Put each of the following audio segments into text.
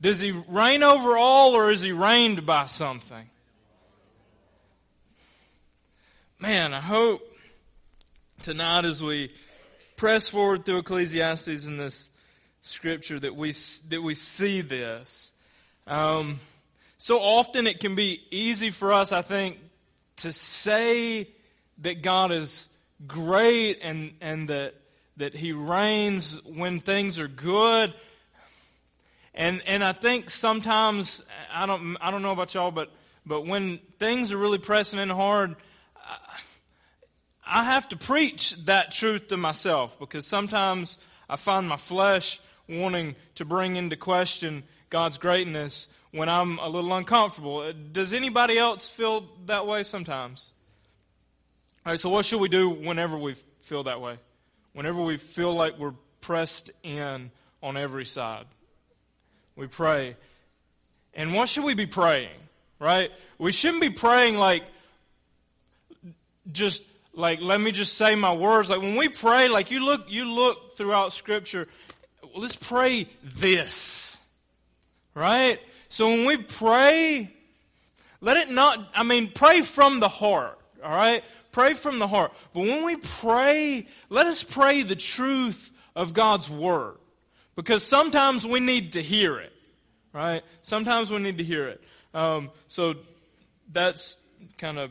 Does he reign over all or is he reigned by something? Man, I hope tonight as we press forward through Ecclesiastes in this scripture that we, that we see this. Um, so often it can be easy for us, I think, to say that God is great and, and that, that He reigns when things are good. And, and I think sometimes, I don't, I don't know about y'all, but, but when things are really pressing in hard, I have to preach that truth to myself because sometimes I find my flesh wanting to bring into question God's greatness when I'm a little uncomfortable. Does anybody else feel that way sometimes? All right, so what should we do whenever we feel that way? Whenever we feel like we're pressed in on every side, we pray. And what should we be praying? Right? We shouldn't be praying like just like let me just say my words like when we pray like you look you look throughout scripture let's pray this right so when we pray let it not i mean pray from the heart all right pray from the heart but when we pray let us pray the truth of god's word because sometimes we need to hear it right sometimes we need to hear it um, so that's kind of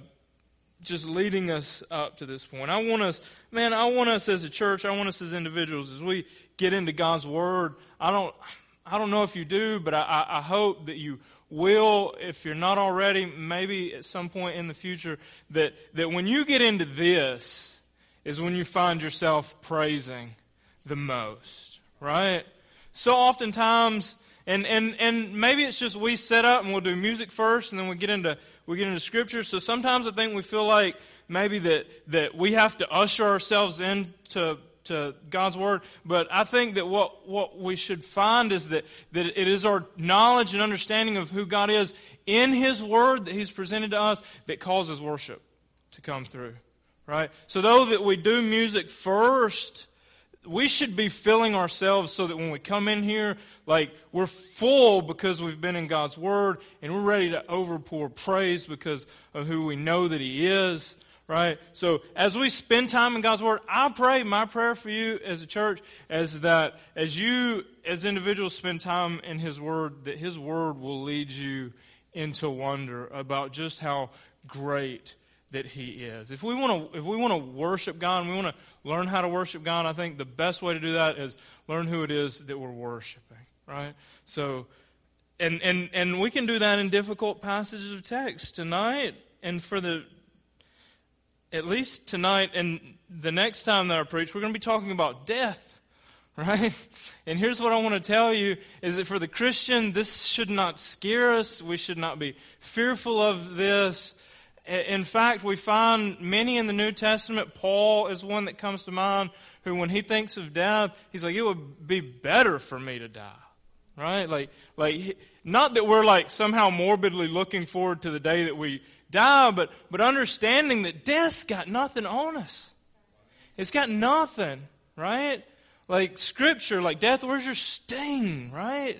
just leading us up to this point. I want us, man, I want us as a church, I want us as individuals, as we get into God's Word. I don't, I don't know if you do, but I, I hope that you will, if you're not already, maybe at some point in the future, that, that when you get into this, is when you find yourself praising the most, right? So oftentimes, and, and, and maybe it's just we set up and we'll do music first and then we get into we get into scripture. So sometimes I think we feel like maybe that, that we have to usher ourselves into to God's word. But I think that what, what we should find is that, that it is our knowledge and understanding of who God is in His word that He's presented to us that causes worship to come through. Right? So though that we do music first, we should be filling ourselves so that when we come in here, like we're full because we've been in God's Word and we're ready to overpour praise because of who we know that He is, right? So as we spend time in God's Word, I pray, my prayer for you as a church is that as you, as individuals, spend time in His Word, that His Word will lead you into wonder about just how great that He is. If we want to, if we want to worship God and we want to learn how to worship God, I think the best way to do that is learn who it is that we're worshiping, right? So, and, and, and we can do that in difficult passages of text tonight and for the, at least tonight and the next time that I preach, we're going to be talking about death, right? And here's what I want to tell you is that for the Christian, this should not scare us. We should not be fearful of this. In fact, we find many in the New Testament. Paul is one that comes to mind who, when he thinks of death, he's like, it would be better for me to die. Right? Like, like, not that we're like somehow morbidly looking forward to the day that we die, but, but understanding that death's got nothing on us. It's got nothing, right? Like scripture, like death, where's your sting, right?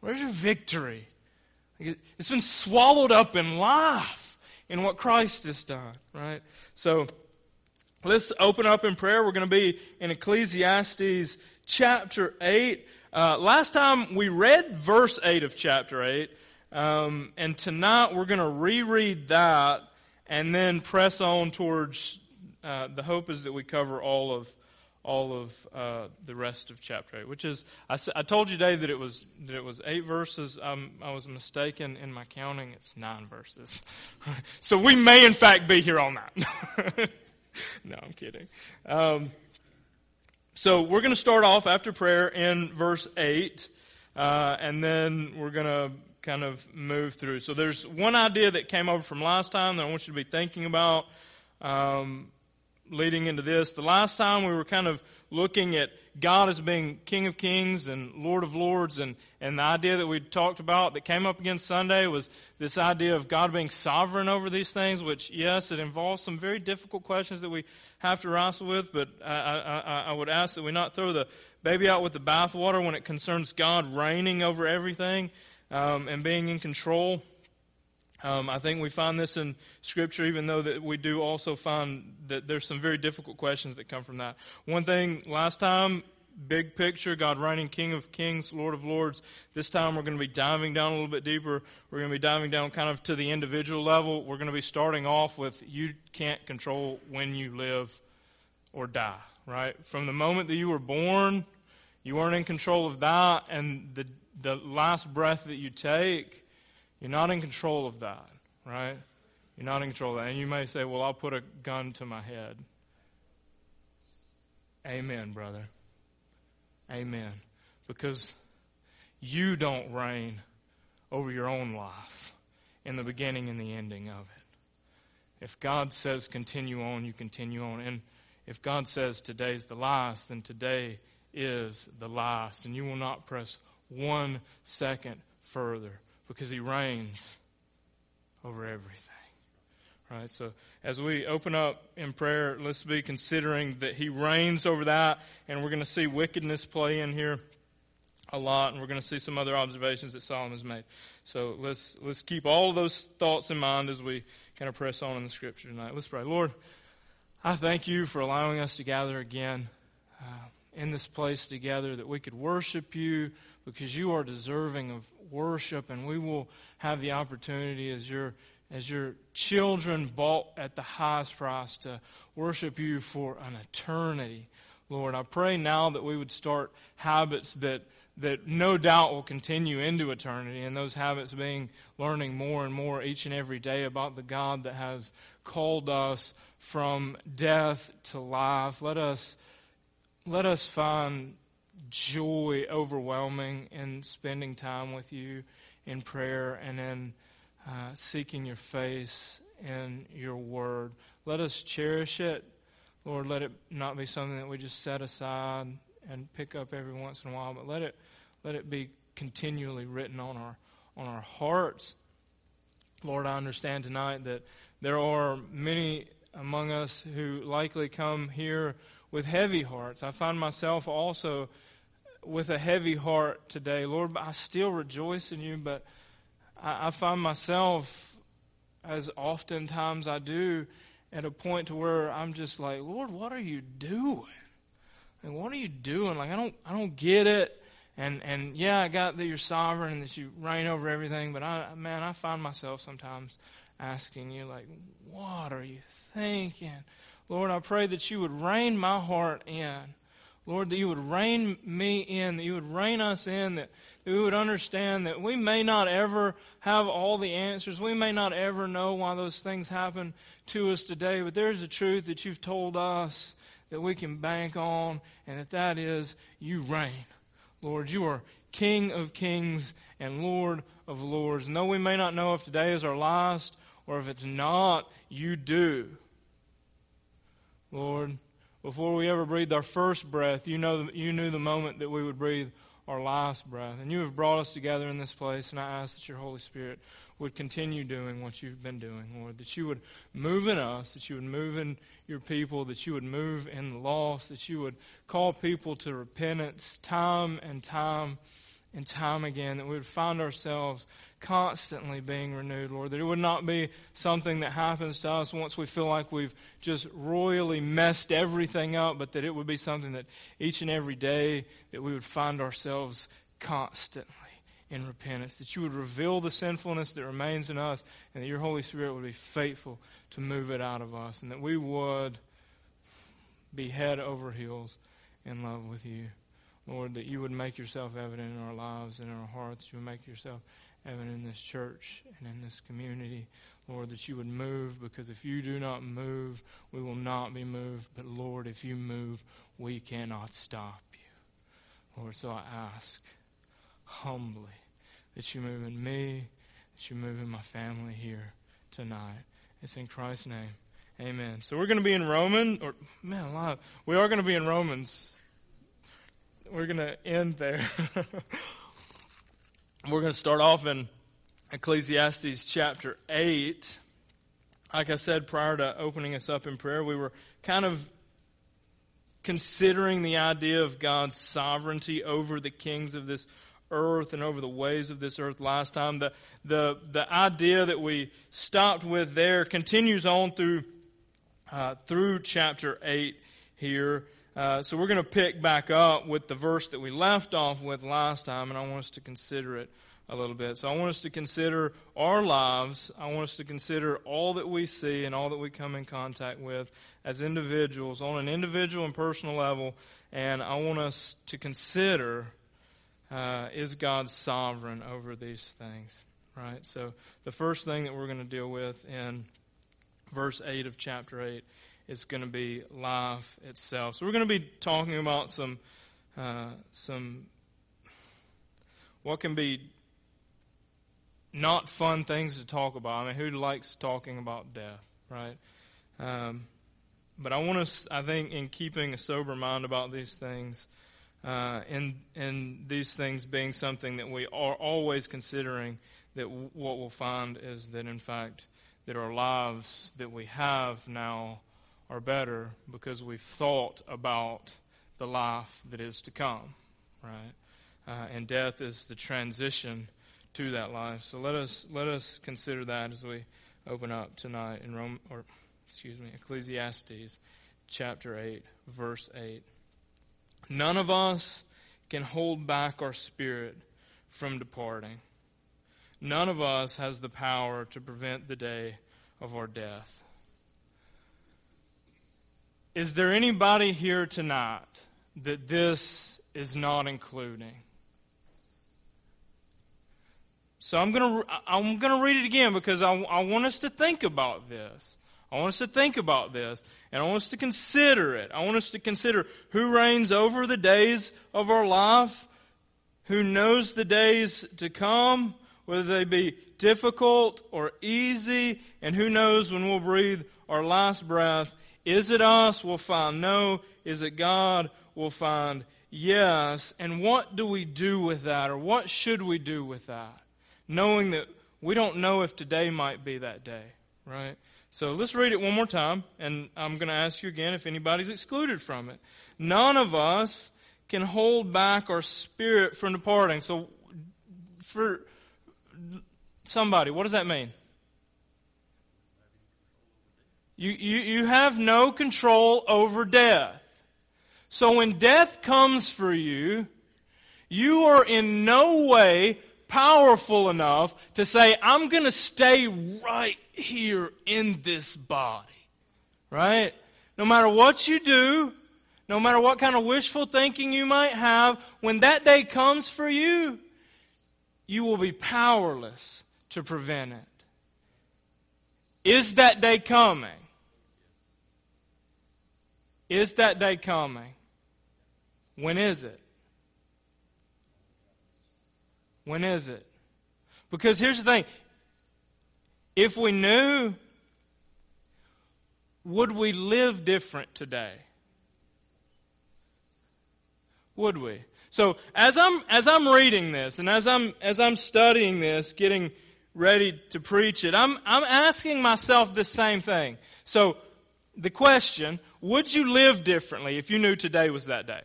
Where's your victory? It's been swallowed up in life in what Christ has done, right? So let's open up in prayer. We're going to be in Ecclesiastes chapter 8. Uh, last time we read verse 8 of chapter 8, um, and tonight we're going to reread that and then press on towards uh, the hope is that we cover all of all of uh, the rest of chapter 8, which is, I, I, told you today that it was, that it was eight verses. Um, I was mistaken in my counting. It's nine verses. so we may, in fact, be here all night. no, I'm kidding. Um, so we're going to start off after prayer in verse 8, uh, and then we're going to kind of move through. So there's one idea that came over from last time that I want you to be thinking about. Um, leading into this. The last time we were kind of looking at God as being King of Kings and Lord of Lords, and, and the idea that we talked about that came up again Sunday was this idea of God being sovereign over these things, which, yes, it involves some very difficult questions that we have to wrestle with, but I, I, I would ask that we not throw the baby out with the bathwater when it concerns God reigning over everything um, and being in control. Um, I think we find this in Scripture, even though that we do also find that there's some very difficult questions that come from that. One thing last time, big picture, God reigning King of Kings, Lord of Lords. This time we're going to be diving down a little bit deeper. We're going to be diving down kind of to the individual level. We're going to be starting off with you can't control when you live or die, right? From the moment that you were born, you weren't in control of that, and the the last breath that you take you're not in control of that, right? You're not in control of that. And you may say, well, I'll put a gun to my head. Amen, brother. Amen. Because you don't reign over your own life in the beginning and the ending of it. If God says continue on, you continue on. And if God says today's the last, then today is the last. And you will not press one second further because he reigns over everything. Right? So as we open up in prayer, let's be considering that he reigns over that, and we're going to see wickedness play in here a lot, and we're going to see some other observations that Solomon's made. So let's let's keep all those thoughts in mind as we kind of press on in the scripture tonight. Let's pray. Lord, I thank you for allowing us to gather again uh, in this place together that we could worship you because you are deserving of worship, and we will have the opportunity as your as your children bought at the highest price to worship you for an eternity. Lord, I pray now that we would start habits that that no doubt will continue into eternity, and those habits being learning more and more each and every day about the God that has called us from death to life. Let us let us find joy overwhelming in spending time with you in prayer and in uh, seeking your face in your word. Let us cherish it. Lord, let it not be something that we just set aside and pick up every once in a while, but let it let it be continually written on our on our hearts. Lord, I understand tonight that there are many among us who likely come here with heavy hearts. I find myself also with a heavy heart today. Lord, I still rejoice in you, but I, I find myself, as oftentimes I do, at a point to where I'm just like, Lord, what are you doing? And what are you doing? Like I don't I don't get it. And and yeah, I got that you're sovereign and that you reign over everything, but I man, I find myself sometimes asking you like, what are you thinking? Lord, I pray that you would rein my heart in. Lord, that you would rein me in, that you would rein us in, that, that we would understand that we may not ever have all the answers. We may not ever know why those things happen to us today, but there's a truth that you've told us that we can bank on, and that that is you reign. Lord, you are King of kings and Lord of lords. And though we may not know if today is our last or if it's not, you do. Lord, before we ever breathed our first breath, you, know, you knew the moment that we would breathe our last breath. And you have brought us together in this place, and I ask that your Holy Spirit would continue doing what you've been doing, Lord. That you would move in us, that you would move in your people, that you would move in the lost, that you would call people to repentance time and time and time again, that we would find ourselves constantly being renewed, Lord. That it would not be something that happens to us once we feel like we've just royally messed everything up, but that it would be something that each and every day that we would find ourselves constantly in repentance. That you would reveal the sinfulness that remains in us, and that your Holy Spirit would be faithful to move it out of us, and that we would be head over heels in love with you. Lord, that you would make yourself evident in our lives and in our hearts. You would make yourself Heaven, in this church and in this community, Lord, that you would move because if you do not move, we will not be moved. But Lord, if you move, we cannot stop you. Lord, so I ask humbly that you move in me, that you move in my family here tonight. It's in Christ's name. Amen. So we're going to be in Romans, or man, alive. We are going to be in Romans we're going to end there. we're going to start off in Ecclesiastes chapter 8. Like I said prior to opening us up in prayer, we were kind of considering the idea of God's sovereignty over the kings of this earth and over the ways of this earth last time. The, the, the idea that we stopped with there continues on through, uh, through chapter 8 here. Uh, so we're going to pick back up with the verse that we left off with last time, and I want us to consider it a little bit. So I want us to consider our lives. I want us to consider all that we see and all that we come in contact with as individuals on an individual and personal level. And I want us to consider uh, is God sovereign over these things? Right? So the first thing that we're going to deal with in verse 8 of chapter 8 is going to be life itself. So we're going to be talking about some uh, some what can be not fun things to talk about. I mean, who likes talking about death, right? Um, but I want to, I think, in keeping a sober mind about these things, uh, and and these things being something that we are always considering, that w- what we'll find is that in fact that our lives that we have now are better because we've thought about the life that is to come, right? Uh, and death is the transition to that life. So let us let us consider that as we open up tonight in Rome or excuse me, Ecclesiastes chapter 8, verse 8. None of us can hold back our spirit from departing. None of us has the power to prevent the day of our death. Is there anybody here tonight that this is not including? So I'm going to I'm going to read it again because I, I want us to think about this. I want us to think about this and I want us to consider it. I want us to consider who reigns over the days of our life, who knows the days to come, whether they be difficult or easy, and who knows when we'll breathe our last breath. Is it us? We'll find no. Is it God? We'll find yes. And what do we do with that, or what should we do with that? knowing that we don't know if today might be that day, right? So let's read it one more time, and I'm going to ask you again if anybody's excluded from it. None of us can hold back our spirit from departing. So, for somebody, what does that mean? You, you, you have no control over death. So when death comes for you, you are in no way powerful enough to say, I'm going to stay right here in this body. Right? No matter what you do, no matter what kind of wishful thinking you might have, when that day comes for you, you will be powerless to prevent it. Is that day coming? Is that day coming? When is it? When is it? Because here's the thing if we knew, would we live different today? Would we? So as I'm as I'm reading this and as I'm as I'm studying this, getting ready to preach it, I'm I'm asking myself the same thing. So the question, would you live differently if you knew today was that day?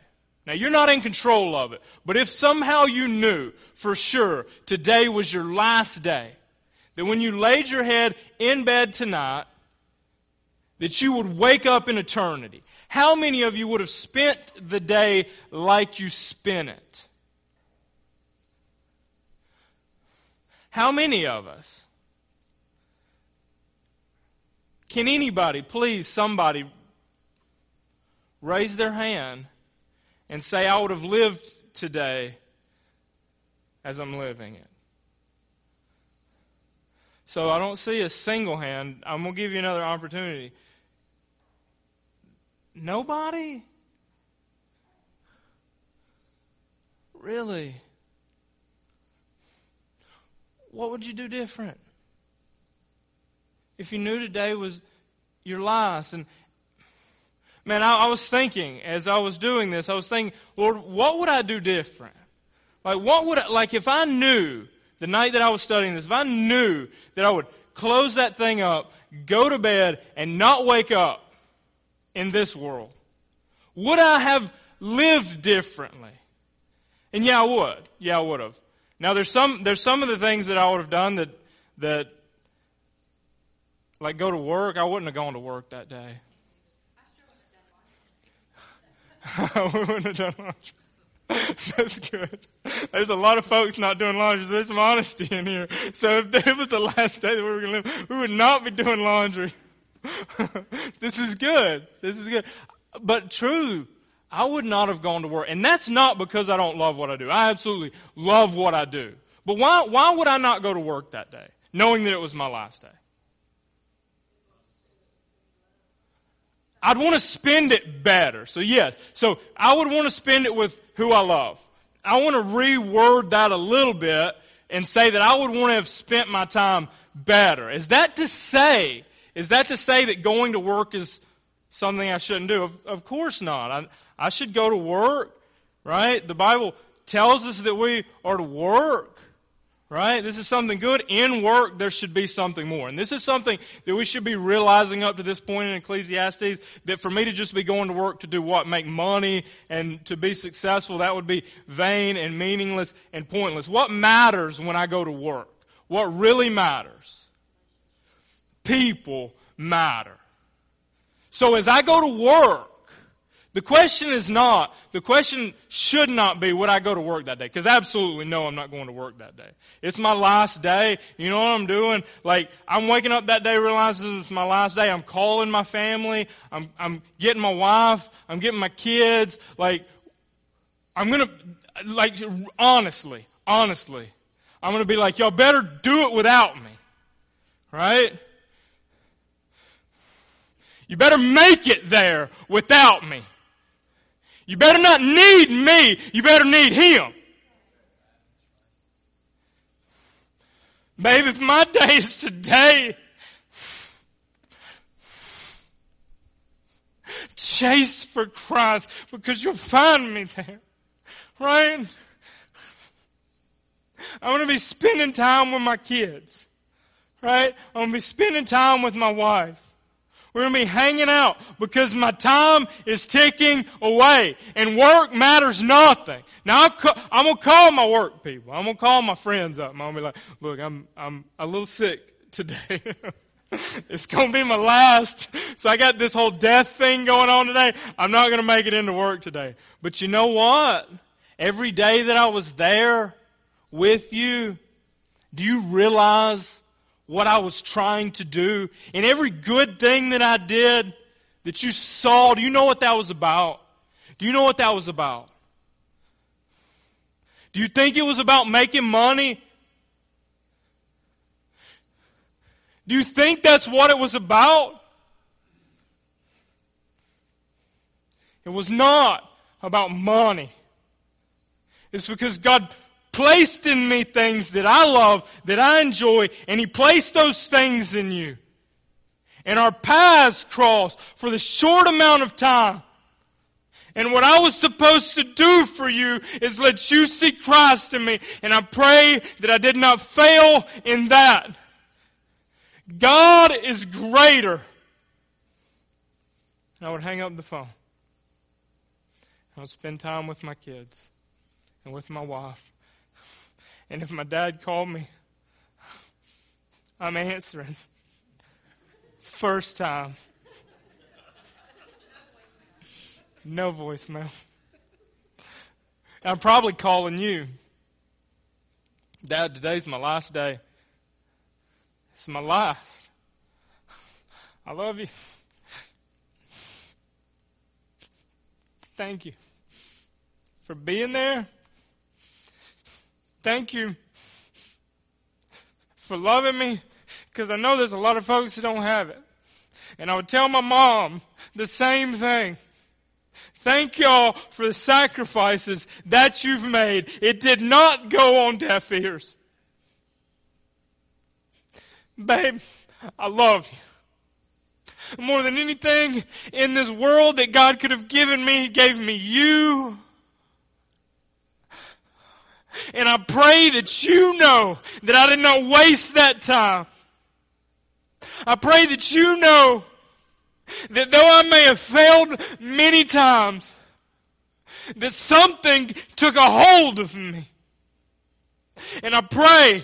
Now, you're not in control of it, but if somehow you knew for sure today was your last day, that when you laid your head in bed tonight, that you would wake up in eternity, how many of you would have spent the day like you spent it? How many of us? Can anybody, please, somebody, raise their hand and say, I would have lived today as I'm living it. So I don't see a single hand. I'm going to give you another opportunity. Nobody? Really? What would you do different? If you knew today was your last and man, I, I was thinking as I was doing this, I was thinking, Lord, what would I do different? Like, what would I, like if I knew the night that I was studying this, if I knew that I would close that thing up, go to bed, and not wake up in this world, would I have lived differently? And yeah, I would. Yeah, I would have. Now there's some there's some of the things that I would have done that that like go to work. I wouldn't have gone to work that day. We wouldn't have done laundry. That's good. There's a lot of folks not doing laundry. So there's some honesty in here. So if it was the last day that we were going to live, we would not be doing laundry. this is good. This is good. But true, I would not have gone to work. And that's not because I don't love what I do. I absolutely love what I do. But why, why would I not go to work that day, knowing that it was my last day? I'd want to spend it better. So yes. So I would want to spend it with who I love. I want to reword that a little bit and say that I would want to have spent my time better. Is that to say, is that to say that going to work is something I shouldn't do? Of, of course not. I, I should go to work, right? The Bible tells us that we are to work. Right? This is something good. In work, there should be something more. And this is something that we should be realizing up to this point in Ecclesiastes, that for me to just be going to work to do what? Make money and to be successful, that would be vain and meaningless and pointless. What matters when I go to work? What really matters? People matter. So as I go to work, the question is not, the question should not be, would I go to work that day? Because absolutely no, I'm not going to work that day. It's my last day. You know what I'm doing? Like, I'm waking up that day realizing it's my last day. I'm calling my family. I'm, I'm getting my wife. I'm getting my kids. Like, I'm gonna, like, honestly, honestly, I'm gonna be like, y'all better do it without me. Right? You better make it there without me. You better not need me. You better need Him. Baby, if my day is today, chase for Christ because you'll find me there. Right? I want to be spending time with my kids. Right? I want to be spending time with my wife. We're going to be hanging out because my time is ticking away and work matters nothing. Now I'm going to call my work people. I'm going to call my friends up. I'm going to be like, look, I'm, I'm a little sick today. it's going to be my last. So I got this whole death thing going on today. I'm not going to make it into work today. But you know what? Every day that I was there with you, do you realize what I was trying to do, and every good thing that I did that you saw, do you know what that was about? Do you know what that was about? Do you think it was about making money? Do you think that's what it was about? It was not about money. It's because God placed in me things that I love, that I enjoy, and He placed those things in you. And our paths crossed for the short amount of time. And what I was supposed to do for you is let you see Christ in me. And I pray that I did not fail in that. God is greater. And I would hang up the phone. I would spend time with my kids and with my wife and if my dad called me, I'm answering. First time. No voicemail. I'm probably calling you. Dad, today's my last day. It's my last. I love you. Thank you for being there Thank you for loving me because I know there's a lot of folks who don't have it. And I would tell my mom the same thing. Thank y'all for the sacrifices that you've made. It did not go on deaf ears. Babe, I love you. More than anything in this world that God could have given me, He gave me you. And I pray that you know that I did not waste that time. I pray that you know that though I may have failed many times, that something took a hold of me. And I pray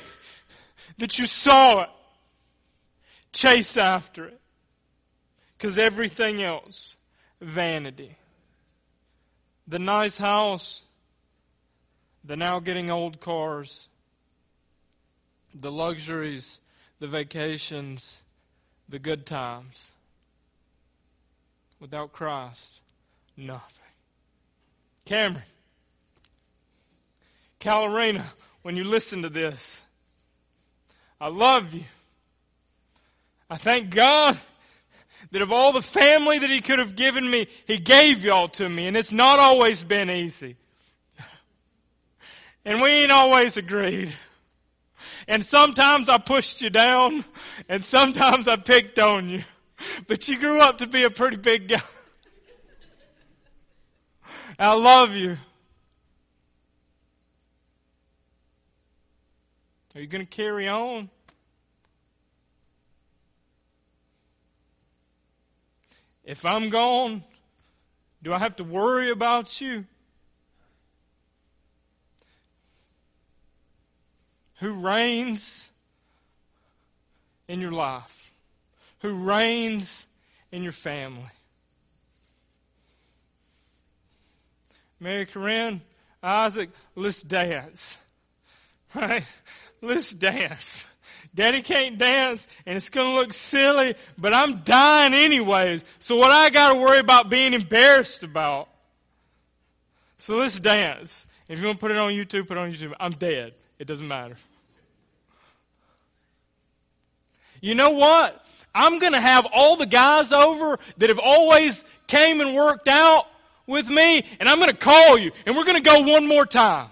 that you saw it. Chase after it. Because everything else, vanity. The nice house, the now getting old cars, the luxuries, the vacations, the good times. Without Christ, nothing. Cameron, Calarina, when you listen to this, I love you. I thank God that of all the family that He could have given me, He gave y'all to me, and it's not always been easy. And we ain't always agreed. And sometimes I pushed you down, and sometimes I picked on you. But you grew up to be a pretty big guy. I love you. Are you going to carry on? If I'm gone, do I have to worry about you? Who reigns in your life? Who reigns in your family? Mary Corinne, Isaac, let's dance. Right? Let's dance. Daddy can't dance and it's going to look silly, but I'm dying anyways. So what I got to worry about being embarrassed about? So let's dance. If you want to put it on YouTube, put it on YouTube. I'm dead. It doesn't matter. You know what? I'm going to have all the guys over that have always came and worked out with me and I'm going to call you and we're going to go one more time.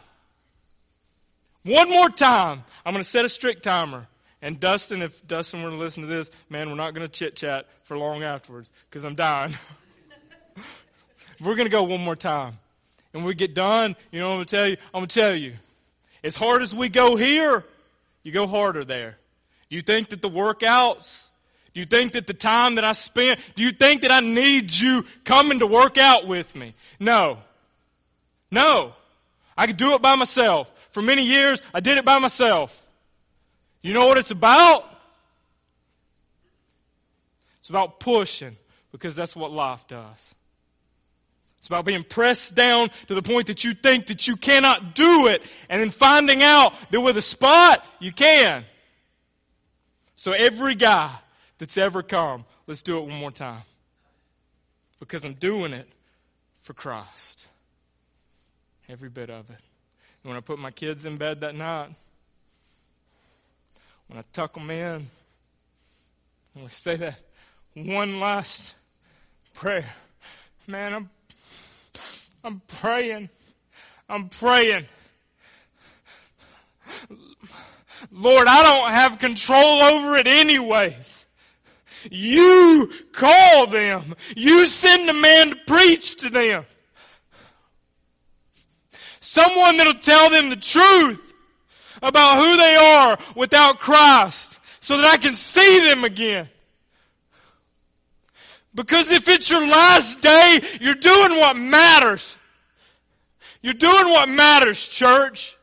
One more time. I'm going to set a strict timer. And Dustin, if Dustin were to listen to this, man, we're not going to chit chat for long afterwards because I'm dying. we're going to go one more time. And when we get done, you know what I'm going to tell you? I'm going to tell you. As hard as we go here, you go harder there. You think that the workouts, do you think that the time that I spend, do you think that I need you coming to work out with me? No. No. I could do it by myself. For many years, I did it by myself. You know what it's about? It's about pushing because that's what life does. It's about being pressed down to the point that you think that you cannot do it and then finding out that with a spot, you can. So every guy that's ever come, let's do it one more time. Because I'm doing it for Christ. Every bit of it. And when I put my kids in bed that night, when I tuck them in, when we say that one last prayer, man, I'm, I'm praying. I'm praying. Lord, I don't have control over it anyways. You call them. You send a man to preach to them. Someone that'll tell them the truth about who they are without Christ so that I can see them again. Because if it's your last day, you're doing what matters. You're doing what matters, church.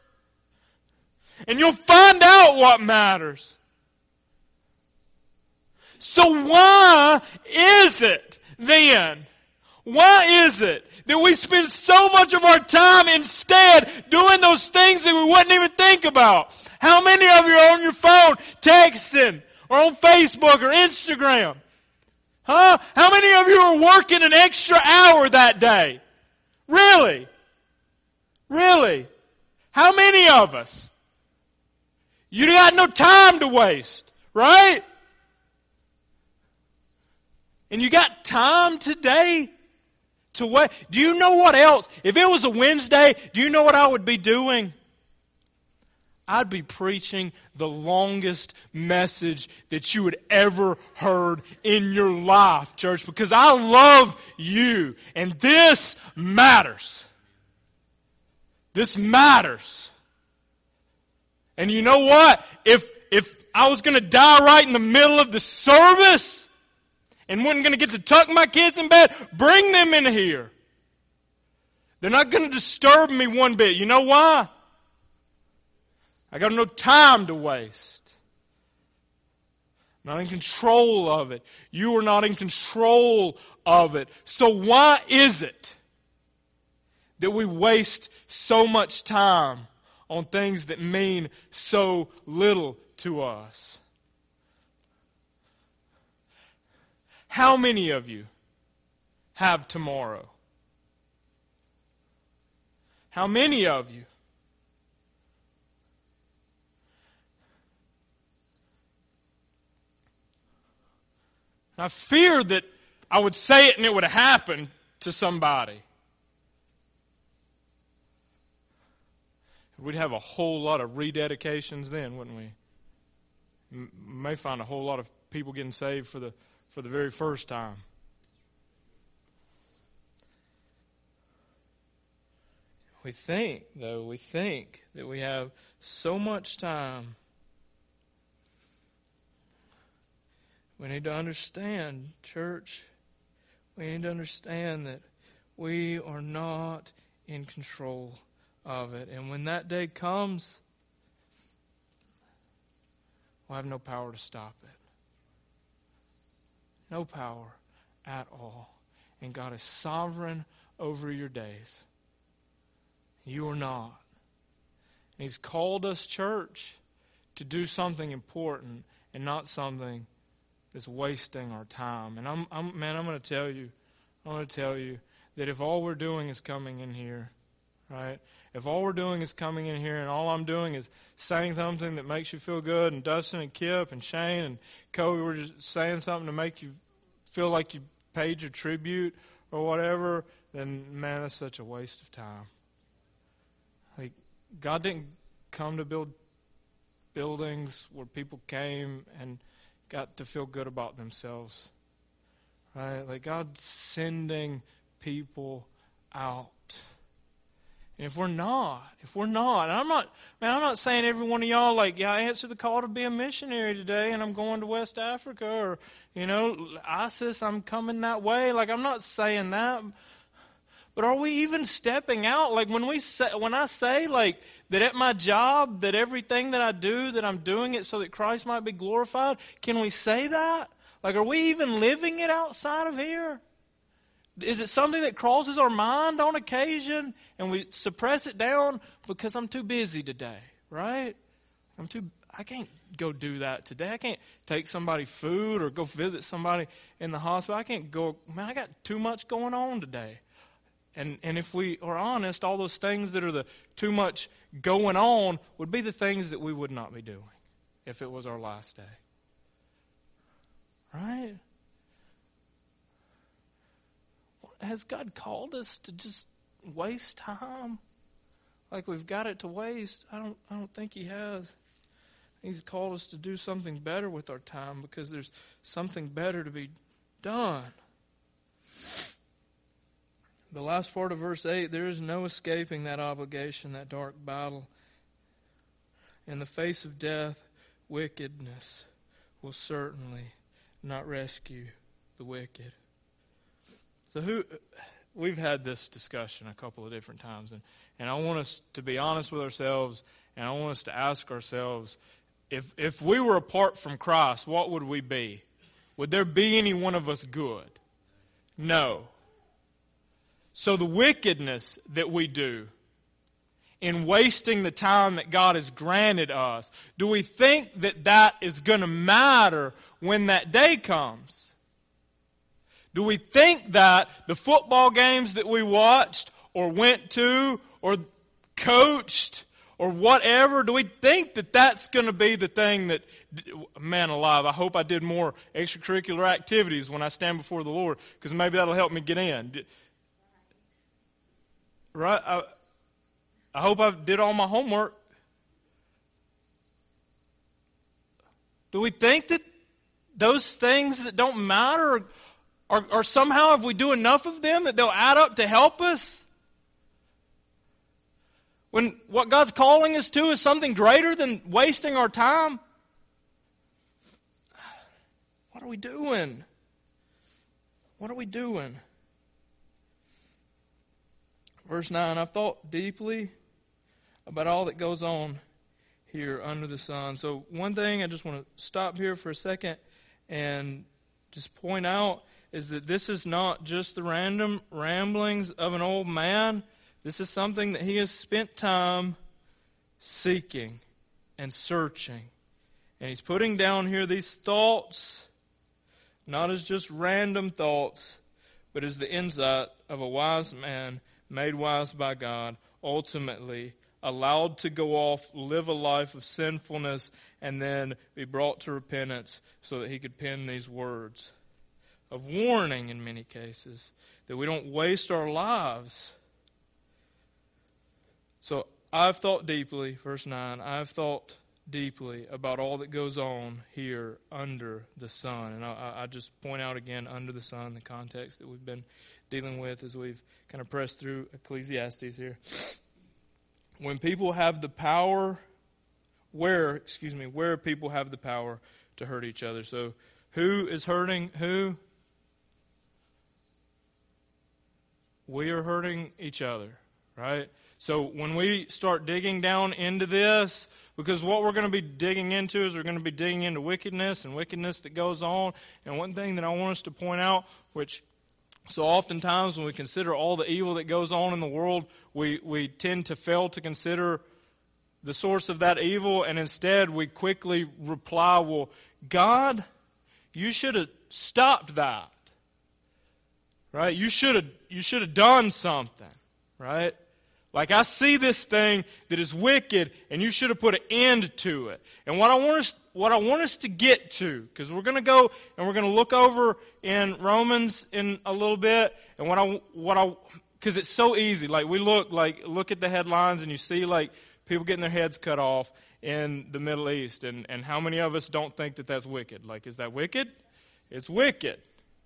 And you'll find out what matters. So why is it then? Why is it that we spend so much of our time instead doing those things that we wouldn't even think about. How many of you are on your phone texting or on Facebook or Instagram? Huh? How many of you are working an extra hour that day? Really? Really? How many of us? You got no time to waste, right? And you got time today to what? Do you know what else? If it was a Wednesday, do you know what I would be doing? I'd be preaching the longest message that you had ever heard in your life, church, because I love you. And this matters. This matters. And you know what? If, if I was going to die right in the middle of the service and wasn't going to get to tuck my kids in bed, bring them in here. They're not going to disturb me one bit. You know why? I got no time to waste. Not in control of it. You are not in control of it. So why is it that we waste so much time on things that mean so little to us? How many of you have tomorrow? How many of you? I feared that I would say it and it would happen to somebody. We'd have a whole lot of rededications then, wouldn't we? M- may find a whole lot of people getting saved for the for the very first time. We think, though, we think that we have so much time. We need to understand, church, we need to understand that we are not in control of it. And when that day comes, we'll have no power to stop it. No power at all. And God is sovereign over your days. You are not. And He's called us, church, to do something important and not something that's wasting our time. And I'm, I'm man, I'm going to tell you, I'm going to tell you that if all we're doing is coming in here, right? If all we're doing is coming in here and all I'm doing is saying something that makes you feel good, and Dustin and Kip and Shane and Kobe were just saying something to make you feel like you paid your tribute or whatever, then man, that's such a waste of time. Like God didn't come to build buildings where people came and got to feel good about themselves. Right? Like God's sending people out. And if we're not, if we're not, and I'm not, man, I'm not saying every one of y'all like, yeah, I answered the call to be a missionary today, and I'm going to West Africa, or you know, ISIS, I'm coming that way. Like I'm not saying that, but are we even stepping out? Like when we say, when I say like that at my job, that everything that I do, that I'm doing it so that Christ might be glorified. Can we say that? Like, are we even living it outside of here? Is it something that crosses our mind on occasion and we suppress it down because I'm too busy today, right? I'm too, I can't go do that today. I can't take somebody food or go visit somebody in the hospital. I can't go, man, I got too much going on today. And, and if we are honest, all those things that are the too much going on would be the things that we would not be doing if it was our last day. Right? Has God called us to just waste time? Like we've got it to waste? I don't I don't think he has. He's called us to do something better with our time because there's something better to be done. The last part of verse 8 there is no escaping that obligation, that dark battle. In the face of death, wickedness will certainly not rescue the wicked. So who we've had this discussion a couple of different times and, and I want us to be honest with ourselves and I want us to ask ourselves if if we were apart from Christ, what would we be? Would there be any one of us good? No. So the wickedness that we do in wasting the time that God has granted us, do we think that that is going to matter when that day comes? Do we think that the football games that we watched or went to or coached or whatever, do we think that that's going to be the thing that, man alive, I hope I did more extracurricular activities when I stand before the Lord because maybe that'll help me get in. Right? I, I hope I did all my homework. Do we think that those things that don't matter are, are somehow, if we do enough of them, that they'll add up to help us? When what God's calling us to is something greater than wasting our time? What are we doing? What are we doing? Verse 9 I've thought deeply about all that goes on here under the sun. So, one thing I just want to stop here for a second and just point out is that this is not just the random ramblings of an old man. This is something that he has spent time seeking and searching. And he's putting down here these thoughts, not as just random thoughts, but as the insight of a wise man made wise by God, ultimately allowed to go off, live a life of sinfulness, and then be brought to repentance so that he could pen these words of warning in many cases that we don't waste our lives. So I've thought deeply, verse 9, I've thought deeply about all that goes on here under the sun. And I, I just point out again, under the sun, the context that we've been dealing with as we've kind of pressed through Ecclesiastes here when people have the power, where, excuse me, where people have the power to hurt each other. So, who is hurting who? We are hurting each other, right? So, when we start digging down into this, because what we're going to be digging into is we're going to be digging into wickedness and wickedness that goes on. And one thing that I want us to point out, which so oftentimes when we consider all the evil that goes on in the world, we, we tend to fail to consider the source of that evil, and instead we quickly reply, Well, God, you should have stopped that. Right? You should have you should have done something. Right? Like I see this thing that is wicked, and you should have put an end to it. And what I want us, what I want us to get to, because we're going to go and we're going to look over in Romans in a little bit, and what I, what I, because it's so easy. Like we look, like look at the headlines, and you see like people getting their heads cut off in the Middle East, and and how many of us don't think that that's wicked? Like, is that wicked? It's wicked,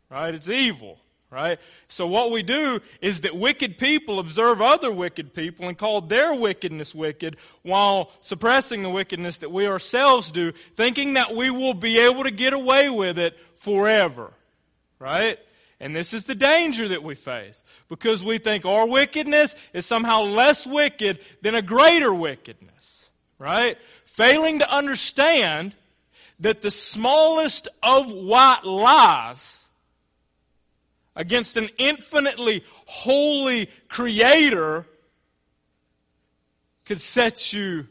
right? It's evil right? So what we do is that wicked people observe other wicked people and call their wickedness wicked while suppressing the wickedness that we ourselves do, thinking that we will be able to get away with it forever, right? And this is the danger that we face because we think our wickedness is somehow less wicked than a greater wickedness, right? Failing to understand that the smallest of white lies against an infinitely holy creator could set you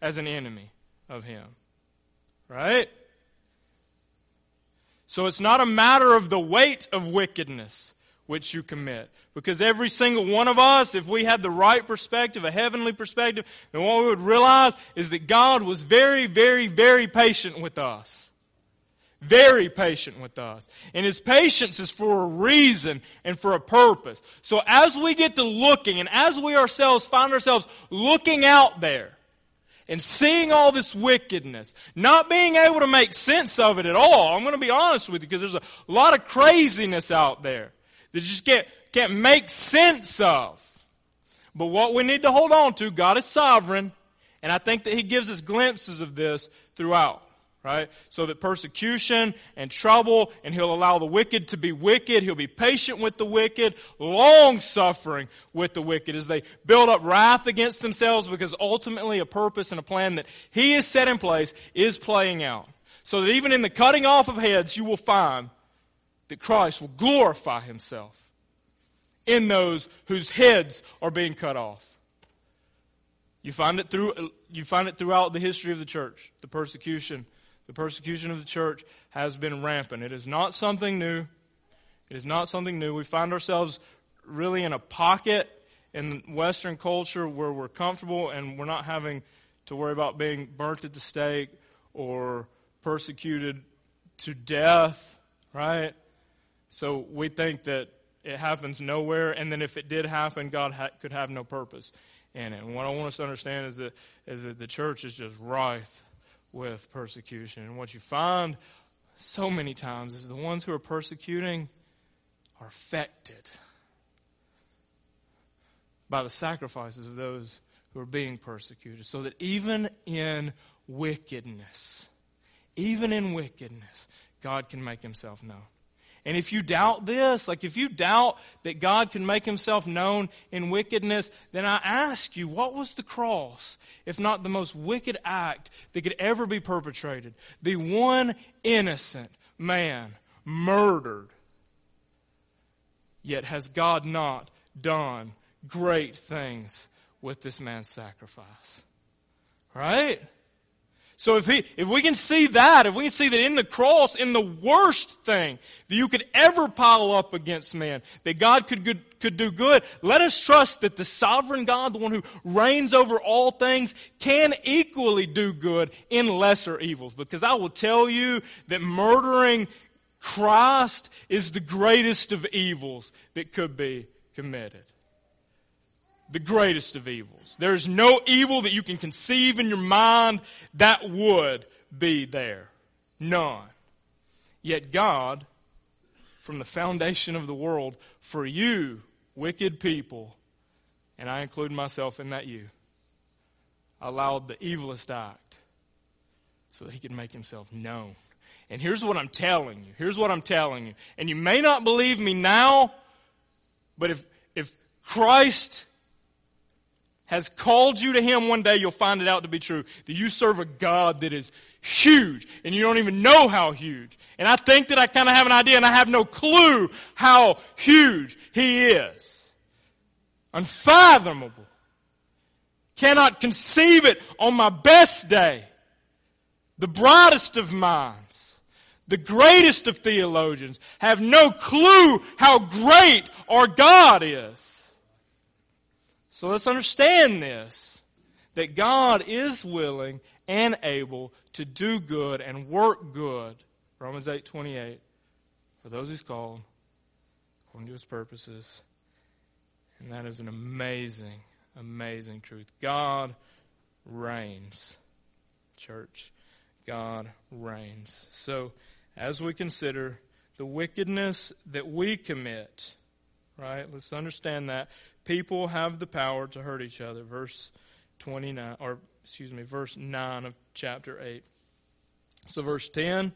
as an enemy of him. Right? So it's not a matter of the weight of wickedness which you commit. Because every single one of us, if we had the right perspective, a heavenly perspective, then what we would realize is that God was very, very, very patient with us. Very patient with us. And his patience is for a reason and for a purpose. So as we get to looking and as we ourselves find ourselves looking out there and seeing all this wickedness, not being able to make sense of it at all, I'm going to be honest with you because there's a lot of craziness out there that you just can't, can't make sense of. But what we need to hold on to, God is sovereign, and I think that He gives us glimpses of this throughout right? So that persecution and trouble, and he'll allow the wicked to be wicked. He'll be patient with the wicked, long suffering with the wicked as they build up wrath against themselves because ultimately a purpose and a plan that he has set in place is playing out. So that even in the cutting off of heads, you will find that Christ will glorify himself in those whose heads are being cut off. You find it through you find it throughout the history of the church, the persecution the persecution of the church has been rampant. It is not something new. It is not something new. We find ourselves really in a pocket in Western culture where we're comfortable and we're not having to worry about being burnt at the stake or persecuted to death, right? So we think that it happens nowhere, and then if it did happen, God ha- could have no purpose in it. And what I want us to understand is that, is that the church is just rife with persecution. And what you find so many times is the ones who are persecuting are affected by the sacrifices of those who are being persecuted. So that even in wickedness, even in wickedness, God can make himself known. And if you doubt this, like if you doubt that God can make himself known in wickedness, then I ask you, what was the cross if not the most wicked act that could ever be perpetrated? The one innocent man murdered. Yet has God not done great things with this man's sacrifice? Right? So if he, if we can see that, if we can see that in the cross, in the worst thing that you could ever pile up against man, that God could, could, could do good, let us trust that the sovereign God, the one who reigns over all things, can equally do good in lesser evils. Because I will tell you that murdering Christ is the greatest of evils that could be committed the greatest of evils. There's no evil that you can conceive in your mind that would be there. None. Yet God, from the foundation of the world, for you, wicked people, and I include myself in that you, allowed the evilest act so that he could make himself known. And here's what I'm telling you. Here's what I'm telling you. And you may not believe me now, but if, if Christ has called you to Him one day, you'll find it out to be true. That you serve a God that is huge, and you don't even know how huge. And I think that I kind of have an idea, and I have no clue how huge He is. Unfathomable. Cannot conceive it on my best day. The brightest of minds, the greatest of theologians, have no clue how great our God is. So let's understand this that God is willing and able to do good and work good. Romans 8 28. For those he's called, according to his purposes. And that is an amazing, amazing truth. God reigns. Church, God reigns. So, as we consider the wickedness that we commit, right? Let's understand that people have the power to hurt each other. Verse 29, or excuse me, verse 9 of chapter 8. So, verse 10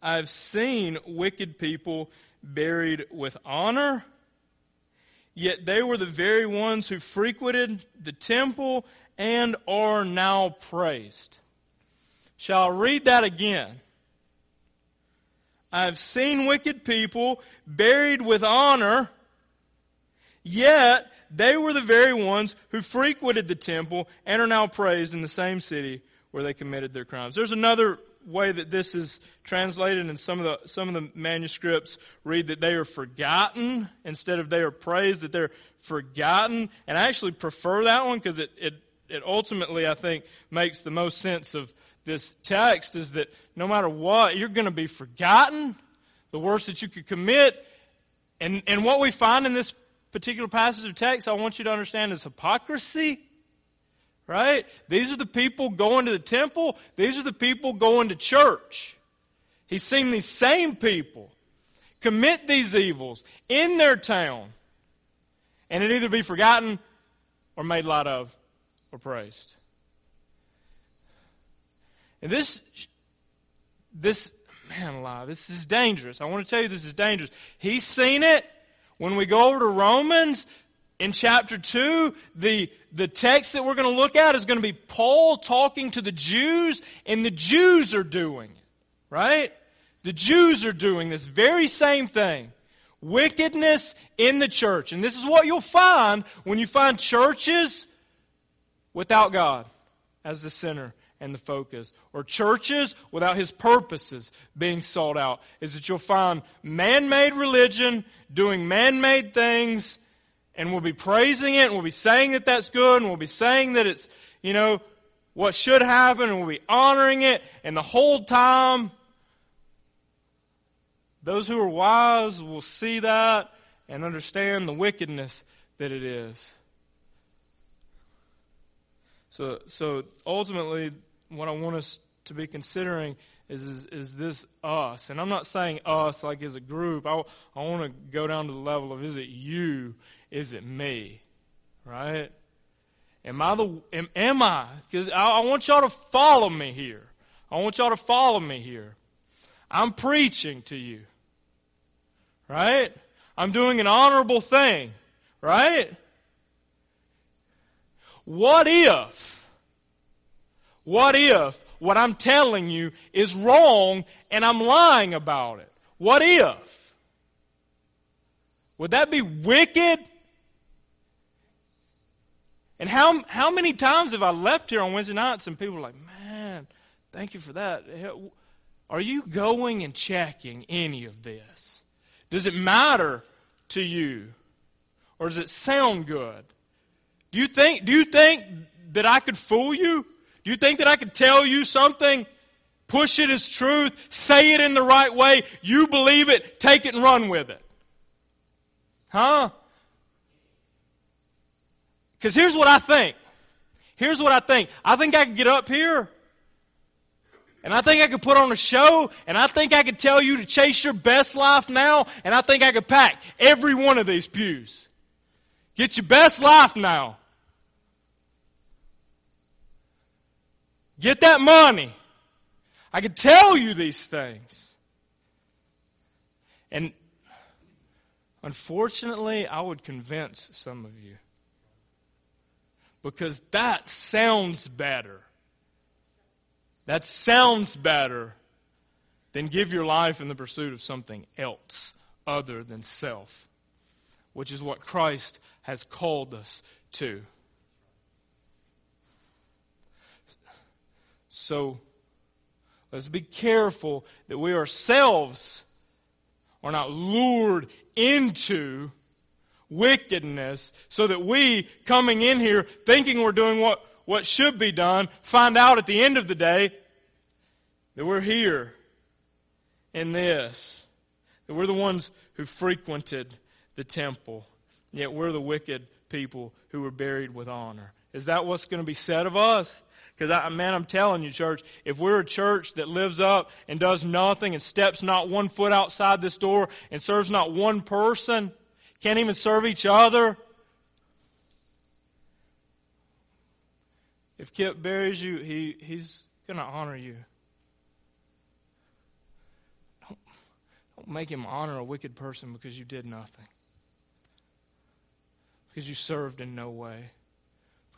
I've seen wicked people buried with honor, yet they were the very ones who frequented the temple and are now praised. Shall I read that again? I've seen wicked people buried with honor, yet they were the very ones who frequented the temple and are now praised in the same city where they committed their crimes. There's another way that this is translated and some of the some of the manuscripts read that they are forgotten instead of they are praised that they're forgotten. And I actually prefer that one because it, it it ultimately I think makes the most sense of this text is that no matter what you're going to be forgotten. The worst that you could commit. And and what we find in this particular passage of text, I want you to understand is hypocrisy. Right? These are the people going to the temple. These are the people going to church. He's seen these same people commit these evils in their town and it either be forgotten or made light of or praised. And this, this, man alive, this is dangerous. I want to tell you this is dangerous. He's seen it when we go over to Romans in chapter 2, the, the text that we're going to look at is going to be Paul talking to the Jews, and the Jews are doing it, right? The Jews are doing this very same thing. Wickedness in the church. And this is what you'll find when you find churches without God as the center and the focus, or churches without His purposes being sought out, is that you'll find man made religion doing man made things, and we'll be praising it, and we'll be saying that that's good, and we'll be saying that it's, you know, what should happen, and we'll be honoring it, and the whole time, those who are wise will see that and understand the wickedness that it is. So, so ultimately, what I want us to be considering is, is, is this us? And I'm not saying us like as a group. I, I want to go down to the level of is it you? Is it me? Right? Am I the, am, am I? Because I, I want y'all to follow me here. I want y'all to follow me here. I'm preaching to you. Right? I'm doing an honorable thing. Right? What if, what if what I'm telling you is wrong and I'm lying about it? What if? Would that be wicked? And how, how many times have I left here on Wednesday nights and people are like, man, thank you for that. Are you going and checking any of this? Does it matter to you? Or does it sound good? Do you think, do you think that I could fool you? Do you think that I could tell you something, push it as truth, say it in the right way, you believe it, take it and run with it? Huh? Because here's what I think. Here's what I think. I think I could get up here and I think I could put on a show, and I think I could tell you to chase your best life now, and I think I could pack every one of these pews. Get your best life now. Get that money. I could tell you these things. And unfortunately, I would convince some of you. Because that sounds better. That sounds better than give your life in the pursuit of something else other than self, which is what Christ has called us to. So let's be careful that we ourselves are not lured into wickedness so that we, coming in here thinking we're doing what, what should be done, find out at the end of the day that we're here in this, that we're the ones who frequented the temple, yet we're the wicked people who were buried with honor. Is that what's going to be said of us? Because, I, man, I'm telling you, church, if we're a church that lives up and does nothing and steps not one foot outside this door and serves not one person, can't even serve each other, if Kip buries you, he, he's going to honor you. Don't, don't make him honor a wicked person because you did nothing, because you served in no way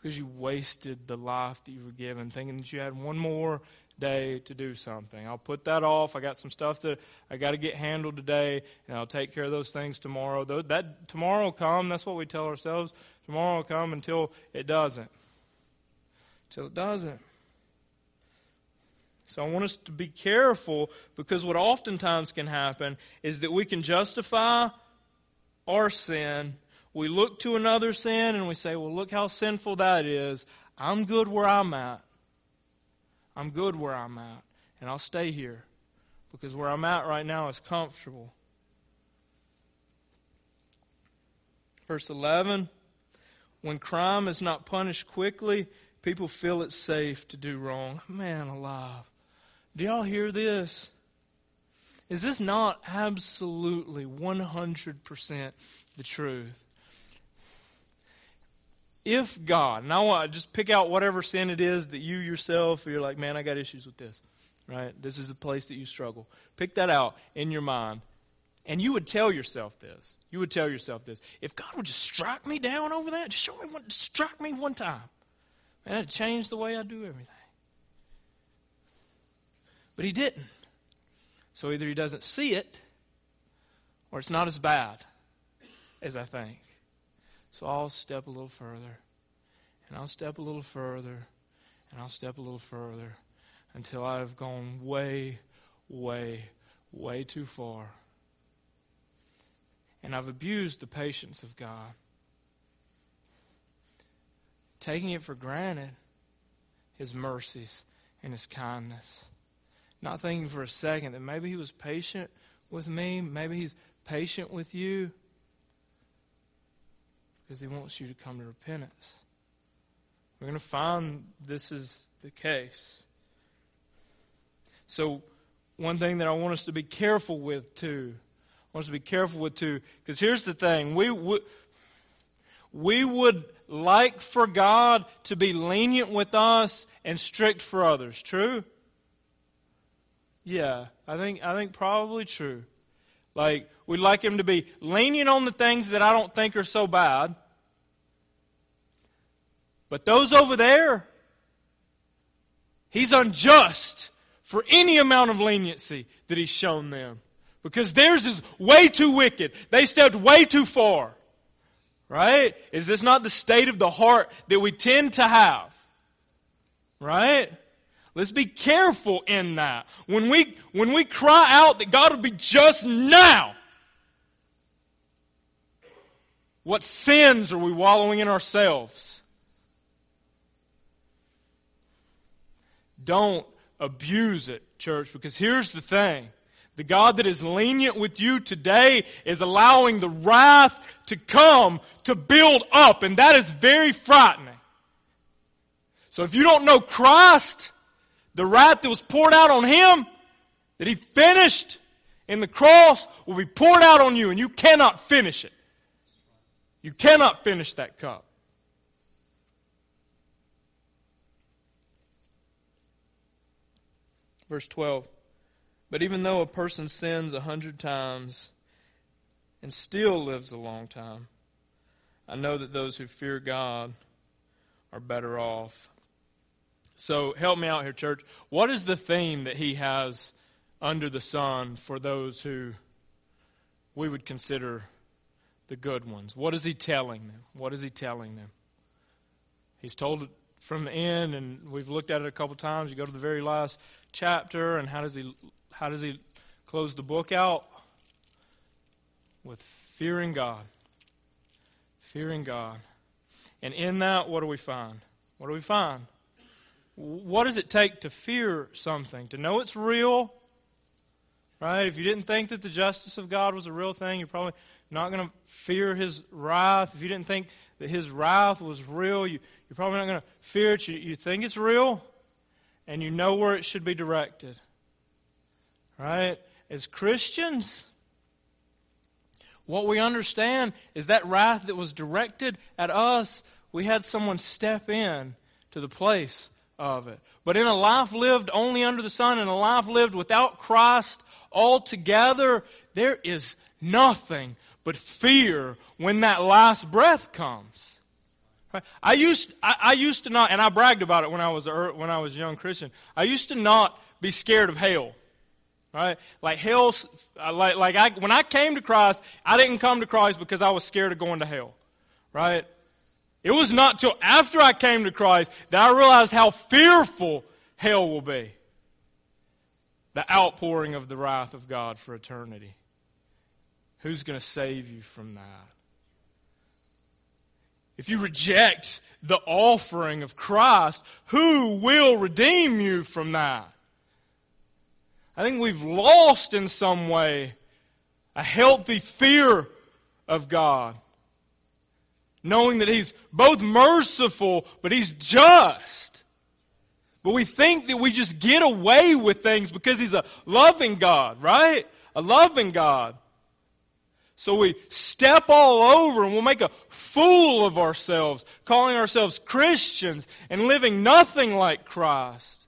because you wasted the life that you were given, thinking that you had one more day to do something. I'll put that off. I got some stuff that I got to get handled today, and I'll take care of those things tomorrow. That tomorrow will come. That's what we tell ourselves. Tomorrow will come until it doesn't. Until it doesn't. So I want us to be careful because what oftentimes can happen is that we can justify our sin we look to another sin and we say, well, look how sinful that is. I'm good where I'm at. I'm good where I'm at. And I'll stay here because where I'm at right now is comfortable. Verse 11 When crime is not punished quickly, people feel it's safe to do wrong. Man alive. Do y'all hear this? Is this not absolutely 100% the truth? If God, and I want to just pick out whatever sin it is that you yourself, you're like, man, I got issues with this, right? This is a place that you struggle. Pick that out in your mind. And you would tell yourself this. You would tell yourself this. If God would just strike me down over that, just show me one, strike me one time. Man, it'd change the way I do everything. But he didn't. So either he doesn't see it, or it's not as bad as I think. So I'll step a little further, and I'll step a little further, and I'll step a little further until I've gone way, way, way too far. And I've abused the patience of God, taking it for granted, His mercies and His kindness. Not thinking for a second that maybe He was patient with me, maybe He's patient with you because he wants you to come to repentance. We're going to find this is the case. So, one thing that I want us to be careful with, too, I want us to be careful with, too, because here's the thing. We, we, we would like for God to be lenient with us and strict for others. True? Yeah, I think I think probably true. Like we'd like him to be lenient on the things that I don't think are so bad. But those over there, he's unjust for any amount of leniency that he's shown them. Because theirs is way too wicked. They stepped way too far. Right? Is this not the state of the heart that we tend to have? Right? Let's be careful in that. When we, when we cry out that God would be just now, what sins are we wallowing in ourselves? Don't abuse it, church, because here's the thing. The God that is lenient with you today is allowing the wrath to come to build up, and that is very frightening. So if you don't know Christ, the wrath that was poured out on Him, that He finished in the cross, will be poured out on you, and you cannot finish it. You cannot finish that cup. Verse 12. But even though a person sins a hundred times and still lives a long time, I know that those who fear God are better off. So help me out here, church. What is the theme that he has under the sun for those who we would consider the good ones? What is he telling them? What is he telling them? He's told it from the end, and we've looked at it a couple times. You go to the very last chapter, and how does he how does he close the book out? With fearing God. Fearing God. And in that, what do we find? What do we find? What does it take to fear something? To know it's real? Right? If you didn't think that the justice of God was a real thing, you're probably not going to fear his wrath. If you didn't think that his wrath was real, you, are probably not going to fear it. You, you think it's real, and you know where it should be directed. Right? As Christians, what we understand is that wrath that was directed at us, we had someone step in to the place of it. But in a life lived only under the sun, in a life lived without Christ altogether, there is nothing but fear when that last breath comes. I used, I, I, used to not, and I bragged about it when I was a, er, when I was a young Christian. I used to not be scared of hell. Right? Like hell, uh, like, like I, when I came to Christ, I didn't come to Christ because I was scared of going to hell. Right? It was not till after I came to Christ that I realized how fearful hell will be. The outpouring of the wrath of God for eternity. Who's going to save you from that? If you reject the offering of Christ, who will redeem you from that? I think we've lost in some way a healthy fear of God. Knowing that He's both merciful, but He's just. But we think that we just get away with things because He's a loving God, right? A loving God. So we step all over and we'll make a fool of ourselves, calling ourselves Christians and living nothing like Christ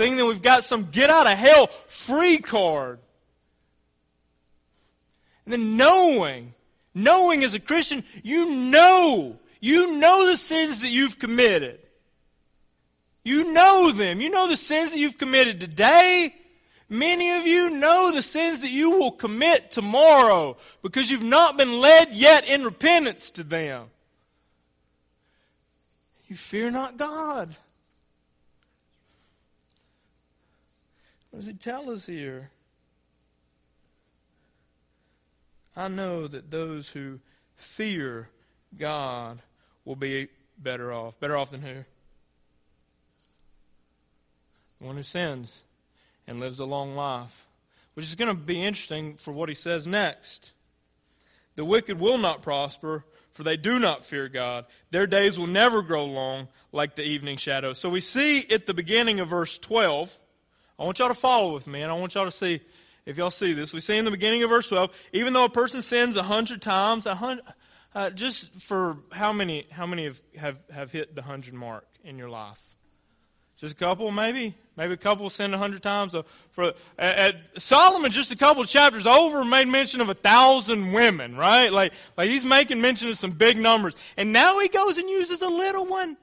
thinking that we've got some get out of hell free card. And then knowing, knowing as a Christian, you know, you know the sins that you've committed. You know them. You know the sins that you've committed today. Many of you know the sins that you will commit tomorrow because you've not been led yet in repentance to them. You fear not God. What does he tell us here? I know that those who fear God will be better off. Better off than who? The one who sins and lives a long life. Which is going to be interesting for what he says next. The wicked will not prosper, for they do not fear God. Their days will never grow long like the evening shadow. So we see at the beginning of verse 12 I want y'all to follow with me, and I want y'all to see if y'all see this. We see in the beginning of verse 12, even though a person sins a hundred times, a hundred, uh, just for how many, how many have, have, have hit the hundred mark in your life? Just a couple, maybe? Maybe a couple sinned a hundred times. For Solomon, just a couple chapters over, made mention of a thousand women, right? Like, like he's making mention of some big numbers. And now he goes and uses a little one.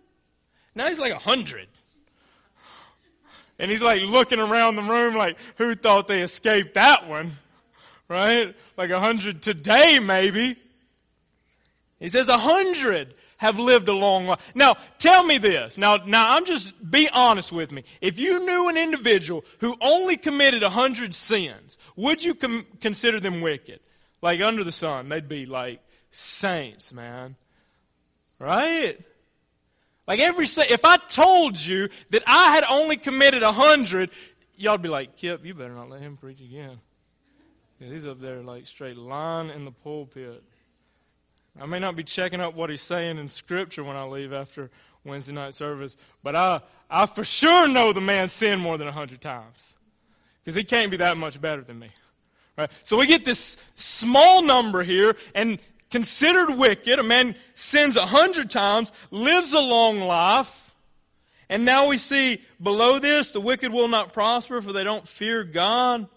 Now he's like a hundred. And he's like looking around the room like, who thought they escaped that one? Right? Like a hundred today, maybe. He says a hundred have lived a long life. Now, tell me this. Now, now I'm just, be honest with me. If you knew an individual who only committed a hundred sins, would you com- consider them wicked? Like under the sun, they'd be like saints, man. Right? Like every, if I told you that I had only committed a hundred, y'all'd be like, Kip, you better not let him preach again. Yeah, he's up there like straight line in the pulpit. I may not be checking up what he's saying in Scripture when I leave after Wednesday night service, but I, I for sure know the man sinned more than a hundred times. Because he can't be that much better than me. Right? So we get this small number here, and considered wicked, a man sins a hundred times, lives a long life, and now we see below this, the wicked will not prosper, for they don't fear God.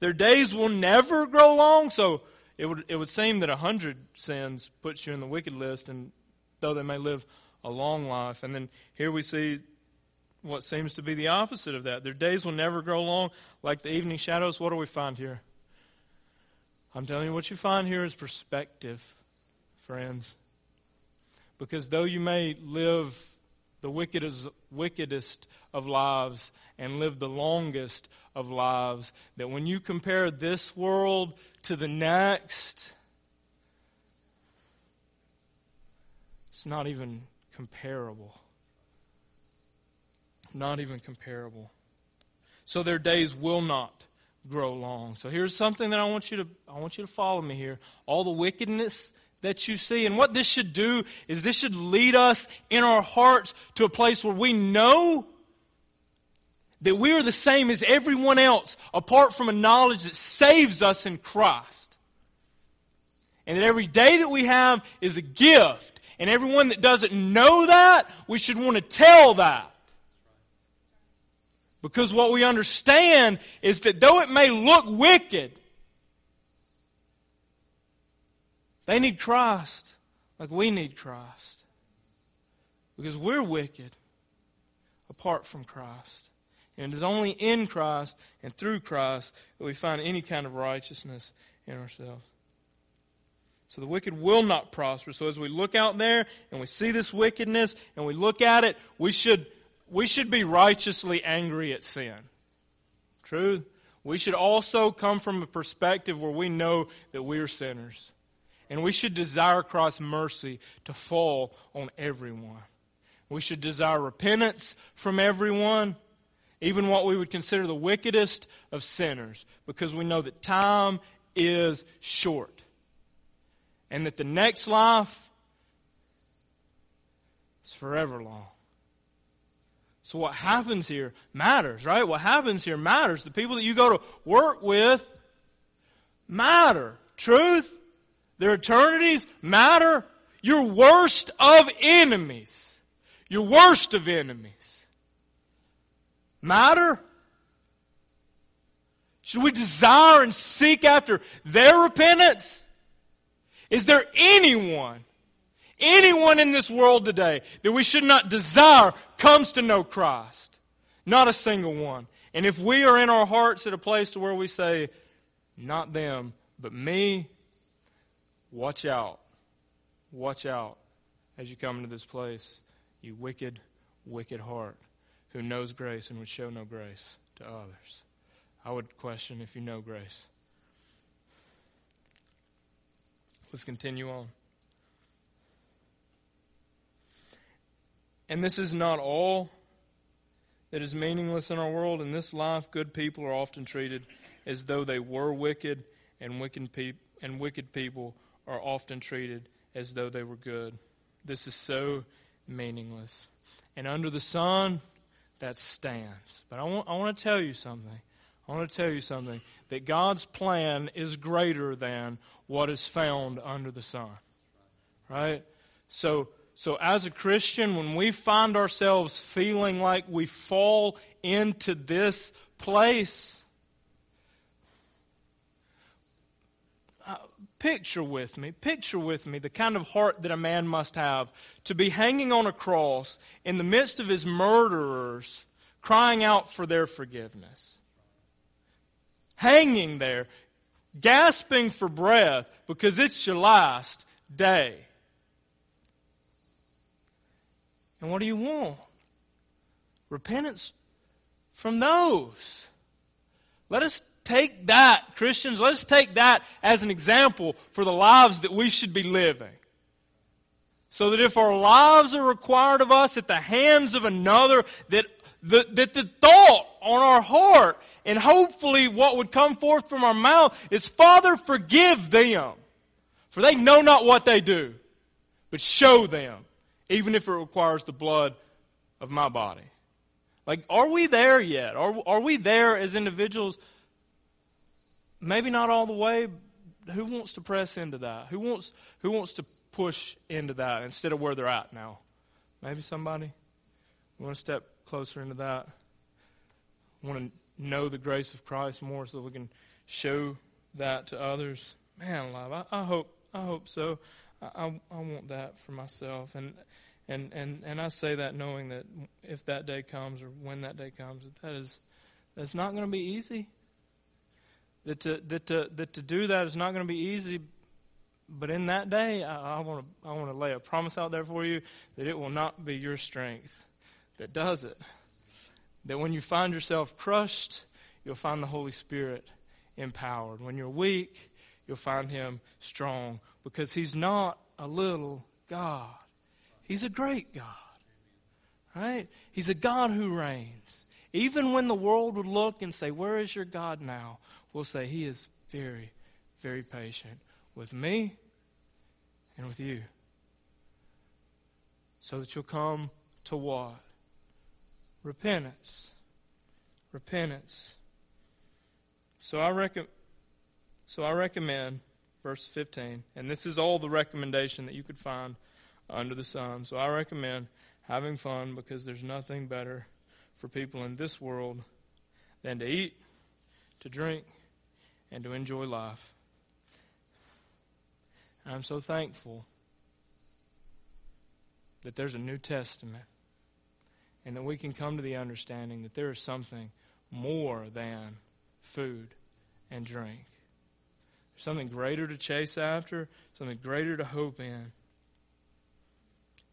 Their days will never grow long, so it would, it would seem that a hundred sins puts you in the wicked list, and though they may live a long life. And then here we see what seems to be the opposite of that. Their days will never grow long like the evening shadows. What do we find here? I'm telling you, what you find here is perspective, friends. Because though you may live the wickedest, wickedest of lives and live the longest of lives, that when you compare this world to the next. It's not even comparable. Not even comparable. So their days will not grow long. So here's something that I want you to I want you to follow me here. All the wickedness that you see and what this should do is this should lead us in our hearts to a place where we know that we are the same as everyone else apart from a knowledge that saves us in Christ. And that every day that we have is a gift. And everyone that doesn't know that, we should want to tell that. Because what we understand is that though it may look wicked, they need Christ like we need Christ. Because we're wicked apart from Christ. And it is only in Christ and through Christ that we find any kind of righteousness in ourselves. So the wicked will not prosper. So as we look out there and we see this wickedness and we look at it, we should, we should be righteously angry at sin. True? We should also come from a perspective where we know that we are sinners. And we should desire Christ's mercy to fall on everyone. We should desire repentance from everyone even what we would consider the wickedest of sinners, because we know that time is short. And that the next life is forever long. So what happens here matters, right? What happens here matters. The people that you go to work with matter. Truth, their eternities matter. Your worst of enemies. Your worst of enemies matter? Should we desire and seek after their repentance? Is there anyone, anyone in this world today that we should not desire comes to know Christ? Not a single one. And if we are in our hearts at a place to where we say, not them, but me, watch out. Watch out as you come into this place, you wicked, wicked heart who knows grace and would show no grace to others. I would question if you know grace. Let's continue on. And this is not all that is meaningless in our world. In this life, good people are often treated as though they were wicked, and wicked, peop- and wicked people are often treated as though they were good. This is so meaningless. And under the sun, that stands. But I want, I want to tell you something. I want to tell you something that God's plan is greater than what is found under the sun. Right? So, so as a Christian, when we find ourselves feeling like we fall into this place, uh, picture with me, picture with me the kind of heart that a man must have to be hanging on a cross in the midst of his murderers, crying out for their forgiveness hanging there, gasping for breath because it's your last day. And what do you want? Repentance from those. Let us take that, Christians, let us take that as an example for the lives that we should be living. So that if our lives are required of us at the hands of another, that the, that the thought on our heart and hopefully what would come forth from our mouth is, Father, forgive them. For they know not what they do. But show them, even if it requires the blood of my body. Like, are we there yet? Are, are we there as individuals? Maybe not all the way. Who wants to press into that? Who wants, who wants to push into that instead of where they're at now? Maybe somebody? We want to step closer into that? We want to know the grace of Christ more so we can show that to others. Man, alive, I, I hope I hope so. I, I, I want that for myself, and and and and I say that knowing that if that day comes or when that day comes, that is that's not going to be easy. That to that to that to do that is not going to be easy. But in that day, I want to I want to lay a promise out there for you that it will not be your strength that does it. That when you find yourself crushed, you'll find the Holy Spirit empowered. When you're weak, you'll find Him strong because He's not a little God. He's a great God. Right? He's a God who reigns. Even when the world would look and say, Where is your God now? We'll say, He is very, very patient with me and with you. So that you'll come to what? repentance. Repentance. So I recommend so I recommend verse 15, and this is all the recommendation that you could find under the sun. So I recommend having fun because there's nothing better for people in this world than to eat, to drink, and to enjoy life. I'm so thankful that there's a New Testament and that we can come to the understanding that there is something more than food and drink. There's something greater to chase after, something greater to hope in.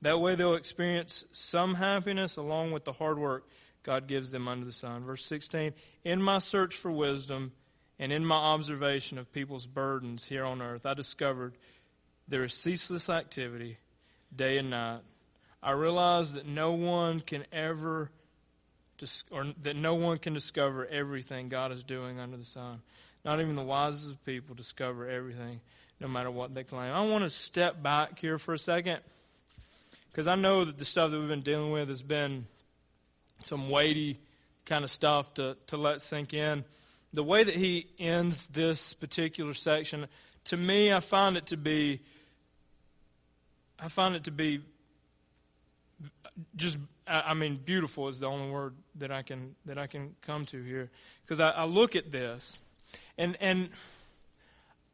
That way they'll experience some happiness along with the hard work God gives them under the sun. Verse 16 In my search for wisdom and in my observation of people's burdens here on earth, I discovered there is ceaseless activity day and night I realize that no one can ever, or that no one can discover everything God is doing under the sun. Not even the wisest people discover everything, no matter what they claim. I want to step back here for a second, because I know that the stuff that we've been dealing with has been some weighty kind of stuff to, to let sink in. The way that he ends this particular section, to me, I find it to be, I find it to be just I mean, beautiful is the only word that I can that I can come to here because I, I, look at this, and and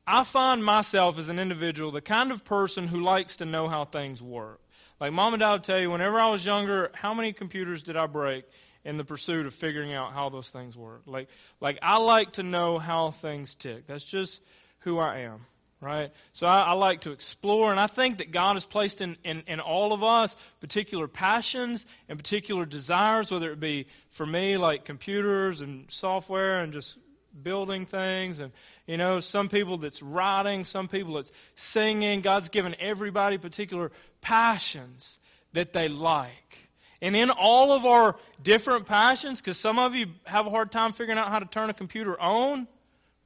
I find myself as an individual the kind of person who likes to know how things work. Like mom and dad would tell you, whenever I was younger, how many computers did I break in the pursuit of figuring out how those things work? Like like I like to know how things tick. That's just who I am right? So I, I, like to explore, and I think that God has placed in, in, in, all of us particular passions and particular desires, whether it be for me, like computers and software and just building things, and you know, some people that's writing, some people that's singing. God's given everybody particular passions that they like. And in all of our different passions, because some of you have a hard time figuring out how to turn a computer on,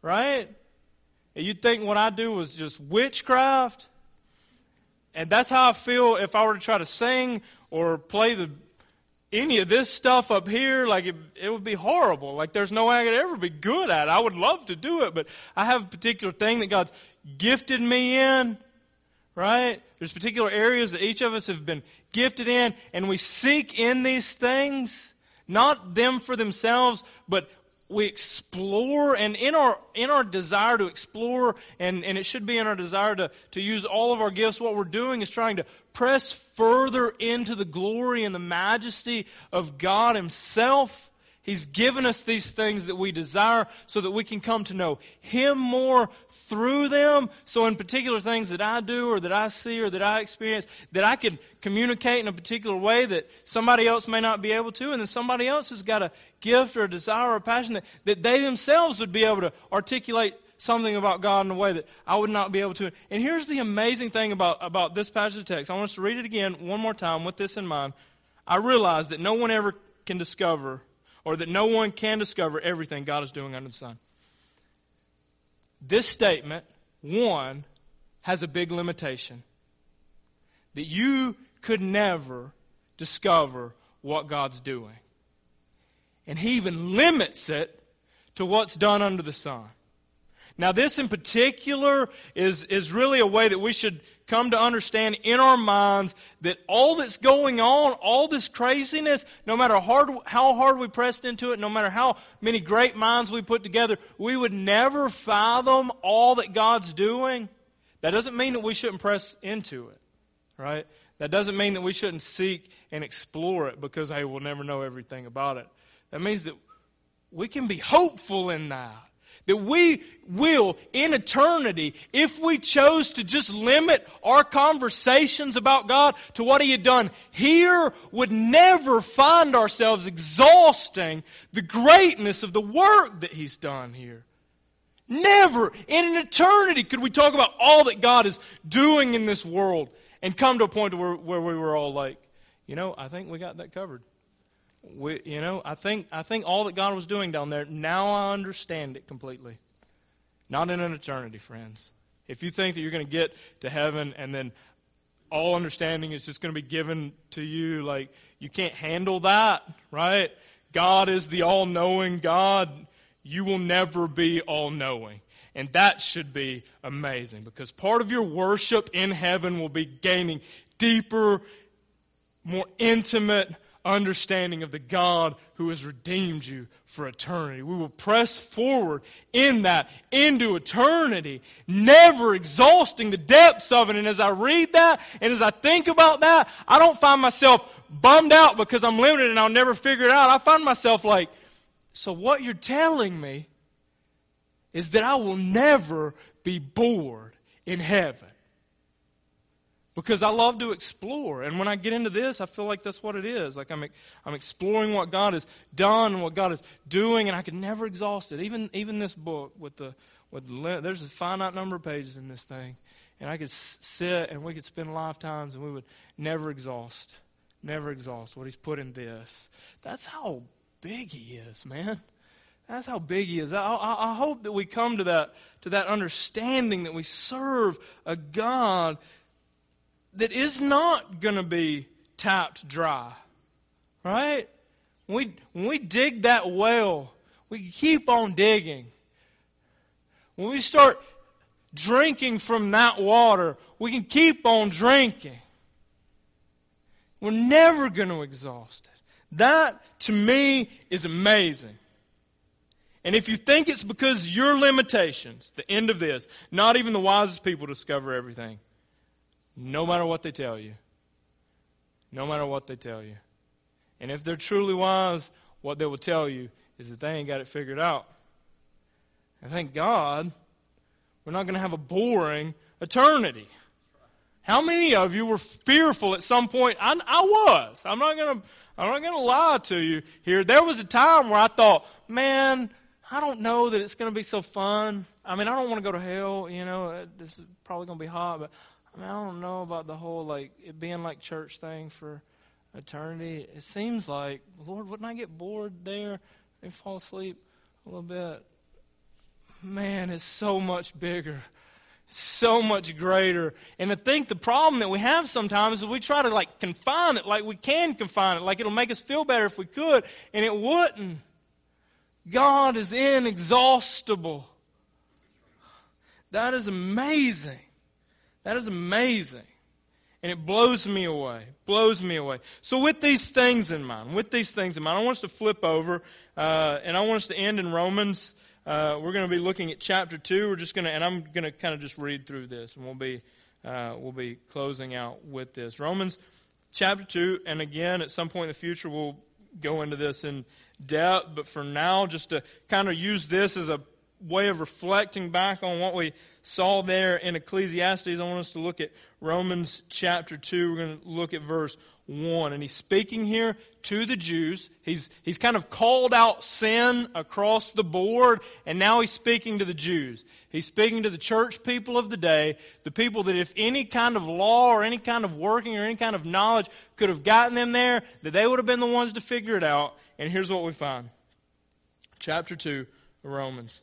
right? You'd think what I do was just witchcraft. And that's how I feel if I were to try to sing or play the any of this stuff up here, like it, it would be horrible. Like there's no way I could ever be good at it. I would love to do it, but I have a particular thing that God's gifted me in, right? There's particular areas that each of us have been gifted in, and we seek in these things, not them for themselves, but we explore and in our in our desire to explore and, and it should be in our desire to, to use all of our gifts, what we're doing is trying to press further into the glory and the majesty of God Himself. He's given us these things that we desire so that we can come to know Him more through them. So, in particular things that I do or that I see or that I experience, that I can communicate in a particular way that somebody else may not be able to, and then somebody else has got a gift or a desire or a passion that, that they themselves would be able to articulate something about God in a way that I would not be able to. And here's the amazing thing about, about this passage of text. I want us to read it again one more time with this in mind. I realize that no one ever can discover, or that no one can discover everything God is doing under the sun. This statement, one, has a big limitation. That you could never discover what God's doing. And He even limits it to what's done under the sun. Now, this in particular is, is really a way that we should come to understand in our minds that all that's going on, all this craziness, no matter hard, how hard we pressed into it, no matter how many great minds we put together, we would never fathom all that God's doing. That doesn't mean that we shouldn't press into it, right? That doesn't mean that we shouldn't seek and explore it because, hey, we'll never know everything about it. That means that we can be hopeful in that. That we will, in eternity, if we chose to just limit our conversations about God to what He had done here, would never find ourselves exhausting the greatness of the work that He's done here. Never in an eternity could we talk about all that God is doing in this world and come to a point where, where we were all like, you know, I think we got that covered. We, you know, I think, I think all that God was doing down there, now I understand it completely. Not in an eternity, friends. If you think that you're going to get to heaven and then all understanding is just going to be given to you, like, you can't handle that, right? God is the all knowing God. You will never be all knowing. And that should be amazing because part of your worship in heaven will be gaining deeper, more intimate understanding of the God who has redeemed you for eternity. We will press forward in that into eternity, never exhausting the depths of it. And as I read that and as I think about that, I don't find myself bummed out because I'm limited and I'll never figure it out. I find myself like, so what you're telling me is that I will never be bored in heaven because I love to explore. And when I get into this, I feel like that's what it is. Like I'm, I'm exploring what God has done, and what God is doing, and I could never exhaust it. Even, even this book with the, with the, there's a finite number of pages in this thing. And I could sit and we could spend lifetimes and we would never exhaust, never exhaust what He's put in this. That's how big He is, man. That's how big He is. I, I, I hope that we come to that, to that understanding that we serve a God that is not going to be tapped dry. Right? When we, when we dig that well, we keep on digging. When we start drinking from that water, we can keep on drinking. We're never going to exhaust it. That, to me, is amazing. And if you think it's because your limitations, the end of this, not even the wisest people discover everything. No matter what they tell you. No matter what they tell you. And if they're truly wise, what they will tell you is that they ain't got it figured out. And thank God, we're not going to have a boring eternity. How many of you were fearful at some point? I, I was. I'm not going to. I'm not going to lie to you here. There was a time where I thought, man, I don't know that it's going to be so fun. I mean, I don't want to go to hell. You know, this is probably going to be hot, but I, mean, I don't know about the whole like it being like church thing for eternity. It seems like Lord, wouldn't I get bored there and fall asleep a little bit? Man, it's so much bigger, so much greater. And I think the problem that we have sometimes is we try to like confine it like we can confine it, like it'll make us feel better if we could, and it wouldn't. God is inexhaustible. That is amazing. That is amazing. And it blows me away. Blows me away. So with these things in mind, with these things in mind, I want us to flip over, uh, and I want us to end in Romans. Uh, we're going to be looking at chapter two. We're just going to, and I'm going to kind of just read through this, and we'll be, uh, we'll be closing out with this. Romans chapter two, and again, at some point in the future, we'll go into this in depth, but for now, just to kind of use this as a way of reflecting back on what we saw there in Ecclesiastes, I want us to look at Romans chapter 2. We're going to look at verse 1. And he's speaking here to the Jews. He's, he's kind of called out sin across the board, and now he's speaking to the Jews. He's speaking to the church people of the day, the people that if any kind of law or any kind of working or any kind of knowledge could have gotten them there, that they would have been the ones to figure it out. And here's what we find. Chapter 2 of Romans.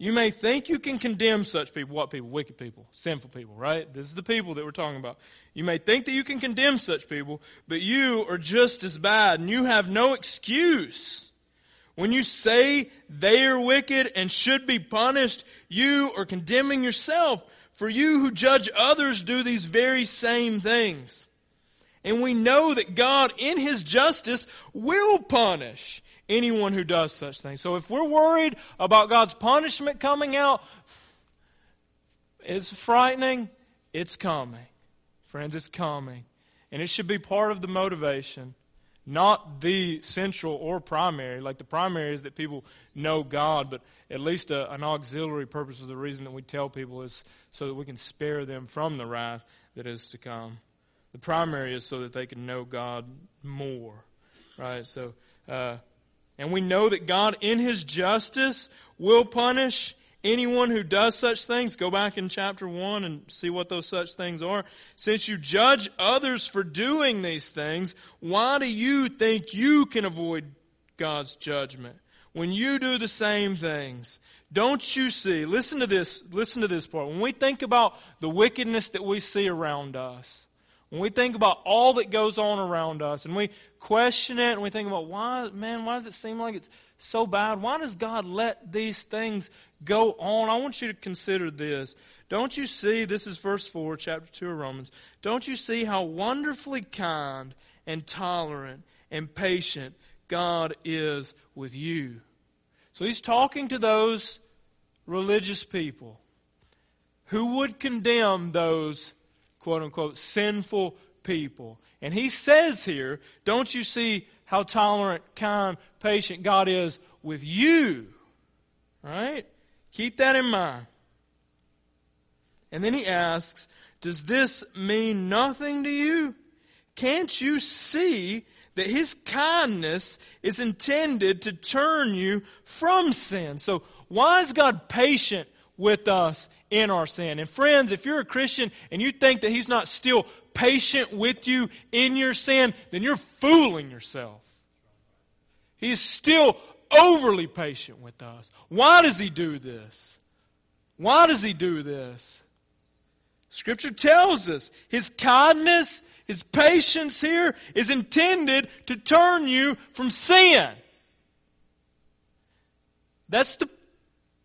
You may think you can condemn such people. What people? Wicked people, sinful people, right? This is the people that we're talking about. You may think that you can condemn such people, but you are just as bad and you have no excuse. When you say they are wicked and should be punished, you are condemning yourself. For you who judge others do these very same things. And we know that God, in His justice, will punish anyone who does such things. So if we're worried about God's punishment coming out, it's frightening. It's coming. Friends, it's coming. And it should be part of the motivation, not the central or primary. Like the primary is that people know God, but at least a, an auxiliary purpose is the reason that we tell people is so that we can spare them from the wrath that is to come. The primary is so that they can know God more, right? So, uh, and we know that God, in His justice, will punish anyone who does such things. Go back in chapter 1 and see what those such things are. Since you judge others for doing these things, why do you think you can avoid God's judgment? When you do the same things, don't you see? Listen to this. Listen to this part. When we think about the wickedness that we see around us, when we think about all that goes on around us and we question it and we think about why, man, why does it seem like it's so bad? Why does God let these things go on? I want you to consider this. Don't you see, this is verse 4, chapter 2 of Romans. Don't you see how wonderfully kind and tolerant and patient God is with you? So he's talking to those religious people who would condemn those quote unquote, sinful people. And he says here, don't you see how tolerant, kind, patient God is with you? Right? Keep that in mind. And then he asks, Does this mean nothing to you? Can't you see that his kindness is intended to turn you from sin? So, why is God patient with us in our sin. And friends, if you're a Christian and you think that He's not still patient with you in your sin, then you're fooling yourself. He's still overly patient with us. Why does He do this? Why does He do this? Scripture tells us His kindness, His patience here is intended to turn you from sin. That's the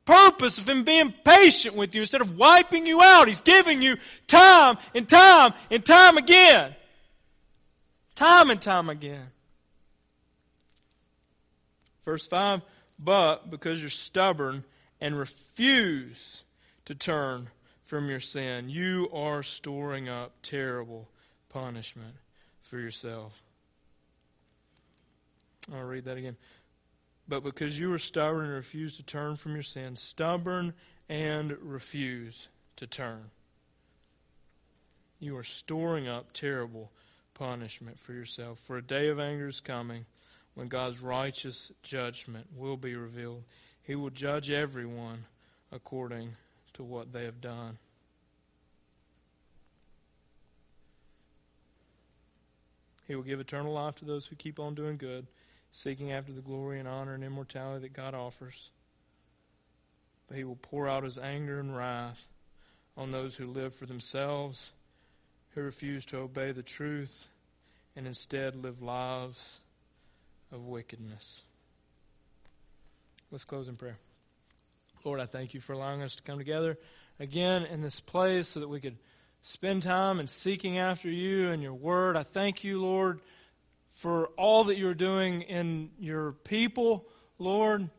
purpose of Him being patient with you instead of wiping you out. He's giving you time and time and time again. Time and time again. Verse 5 But because you're stubborn and refuse to turn from your sin, you are storing up terrible punishment for yourself. I'll read that again but because you were stubborn and refused to turn from your sins, stubborn and refuse to turn. You are storing up terrible punishment for yourself. For a day of anger is coming when God's righteous judgment will be revealed. He will judge everyone according to what they have done. He will give eternal life to those who keep on doing good seeking after the glory and honor and immortality that God offers. But he will pour out his anger and wrath on those who live for themselves, who refuse to obey the truth, and instead live lives of wickedness. Let's close in prayer. Lord, I thank you for allowing us to come together again in this place so that we could spend time in seeking after you and your word. I thank you, Lord, for all that you're doing in your people, Lord.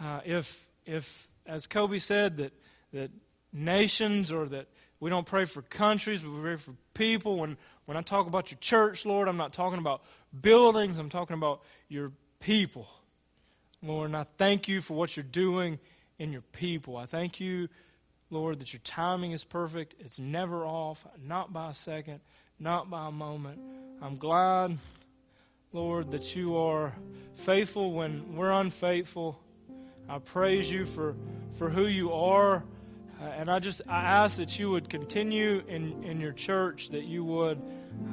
Uh, if, if, as Kobe said, that, that nations or that we don't pray for countries, but we pray for people. When, when I talk about your church, Lord, I'm not talking about buildings, I'm talking about your people. Lord, and I thank you for what you're doing in your people. I thank you, Lord, that your timing is perfect. It's never off, not by a second, not by a moment. I'm glad, Lord, that you are faithful when we're unfaithful. I praise you for, for who you are. Uh, and I just I ask that you would continue in, in your church, that you would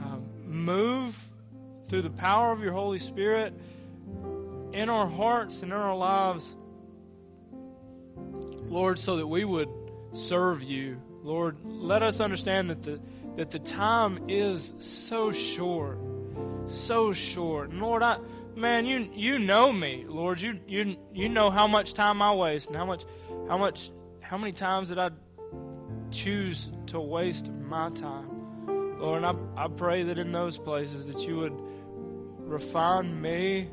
um, move through the power of your Holy Spirit in our hearts and in our lives, Lord, so that we would serve you. Lord, let us understand that the that the time is so short, so short. And Lord, I man, you you know me, Lord. You you you know how much time I waste and how much how much how many times that I choose to waste my time? Lord, and I, I pray that in those places that you would refine me,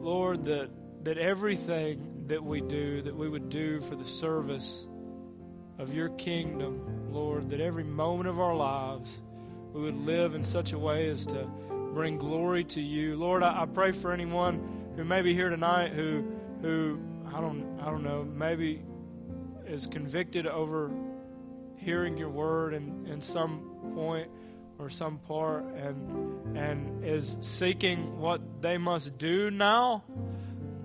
Lord, that that everything that we do, that we would do for the service of your kingdom, Lord, that every moment of our lives we would live in such a way as to bring glory to you. Lord, I, I pray for anyone who may be here tonight who who I don't I don't know, maybe is convicted over hearing your word in, in some point or some part and and is seeking what they must do now,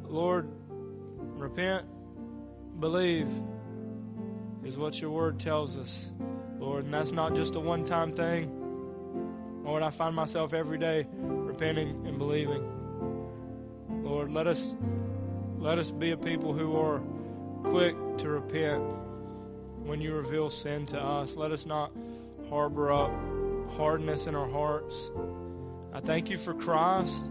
Lord, repent, believe is what your word tells us, Lord, and that's not just a one time thing. Lord, I find myself every day repenting and believing. Lord, let us let us be a people who are quick to repent when you reveal sin to us. Let us not harbor up hardness in our hearts. I thank you for Christ.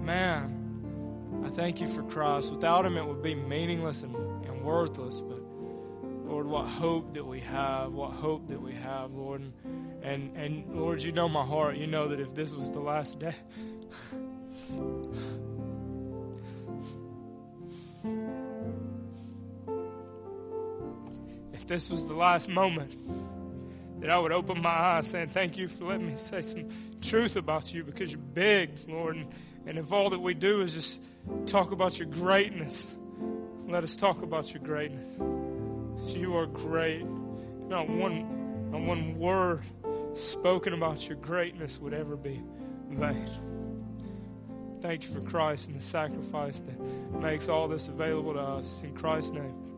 Man, I thank you for Christ. Without him, it would be meaningless and, and worthless. But Lord, what hope that we have, what hope that we have, Lord. And, and, and Lord, you know my heart. You know that if this was the last day, if this was the last moment, that I would open my eyes saying, Thank you for letting me say some truth about you because you're big, Lord. And, and if all that we do is just talk about your greatness, let us talk about your greatness. You are great. Not one, not one word spoken about your greatness would ever be vain. Thank you for Christ and the sacrifice that makes all this available to us. In Christ's name.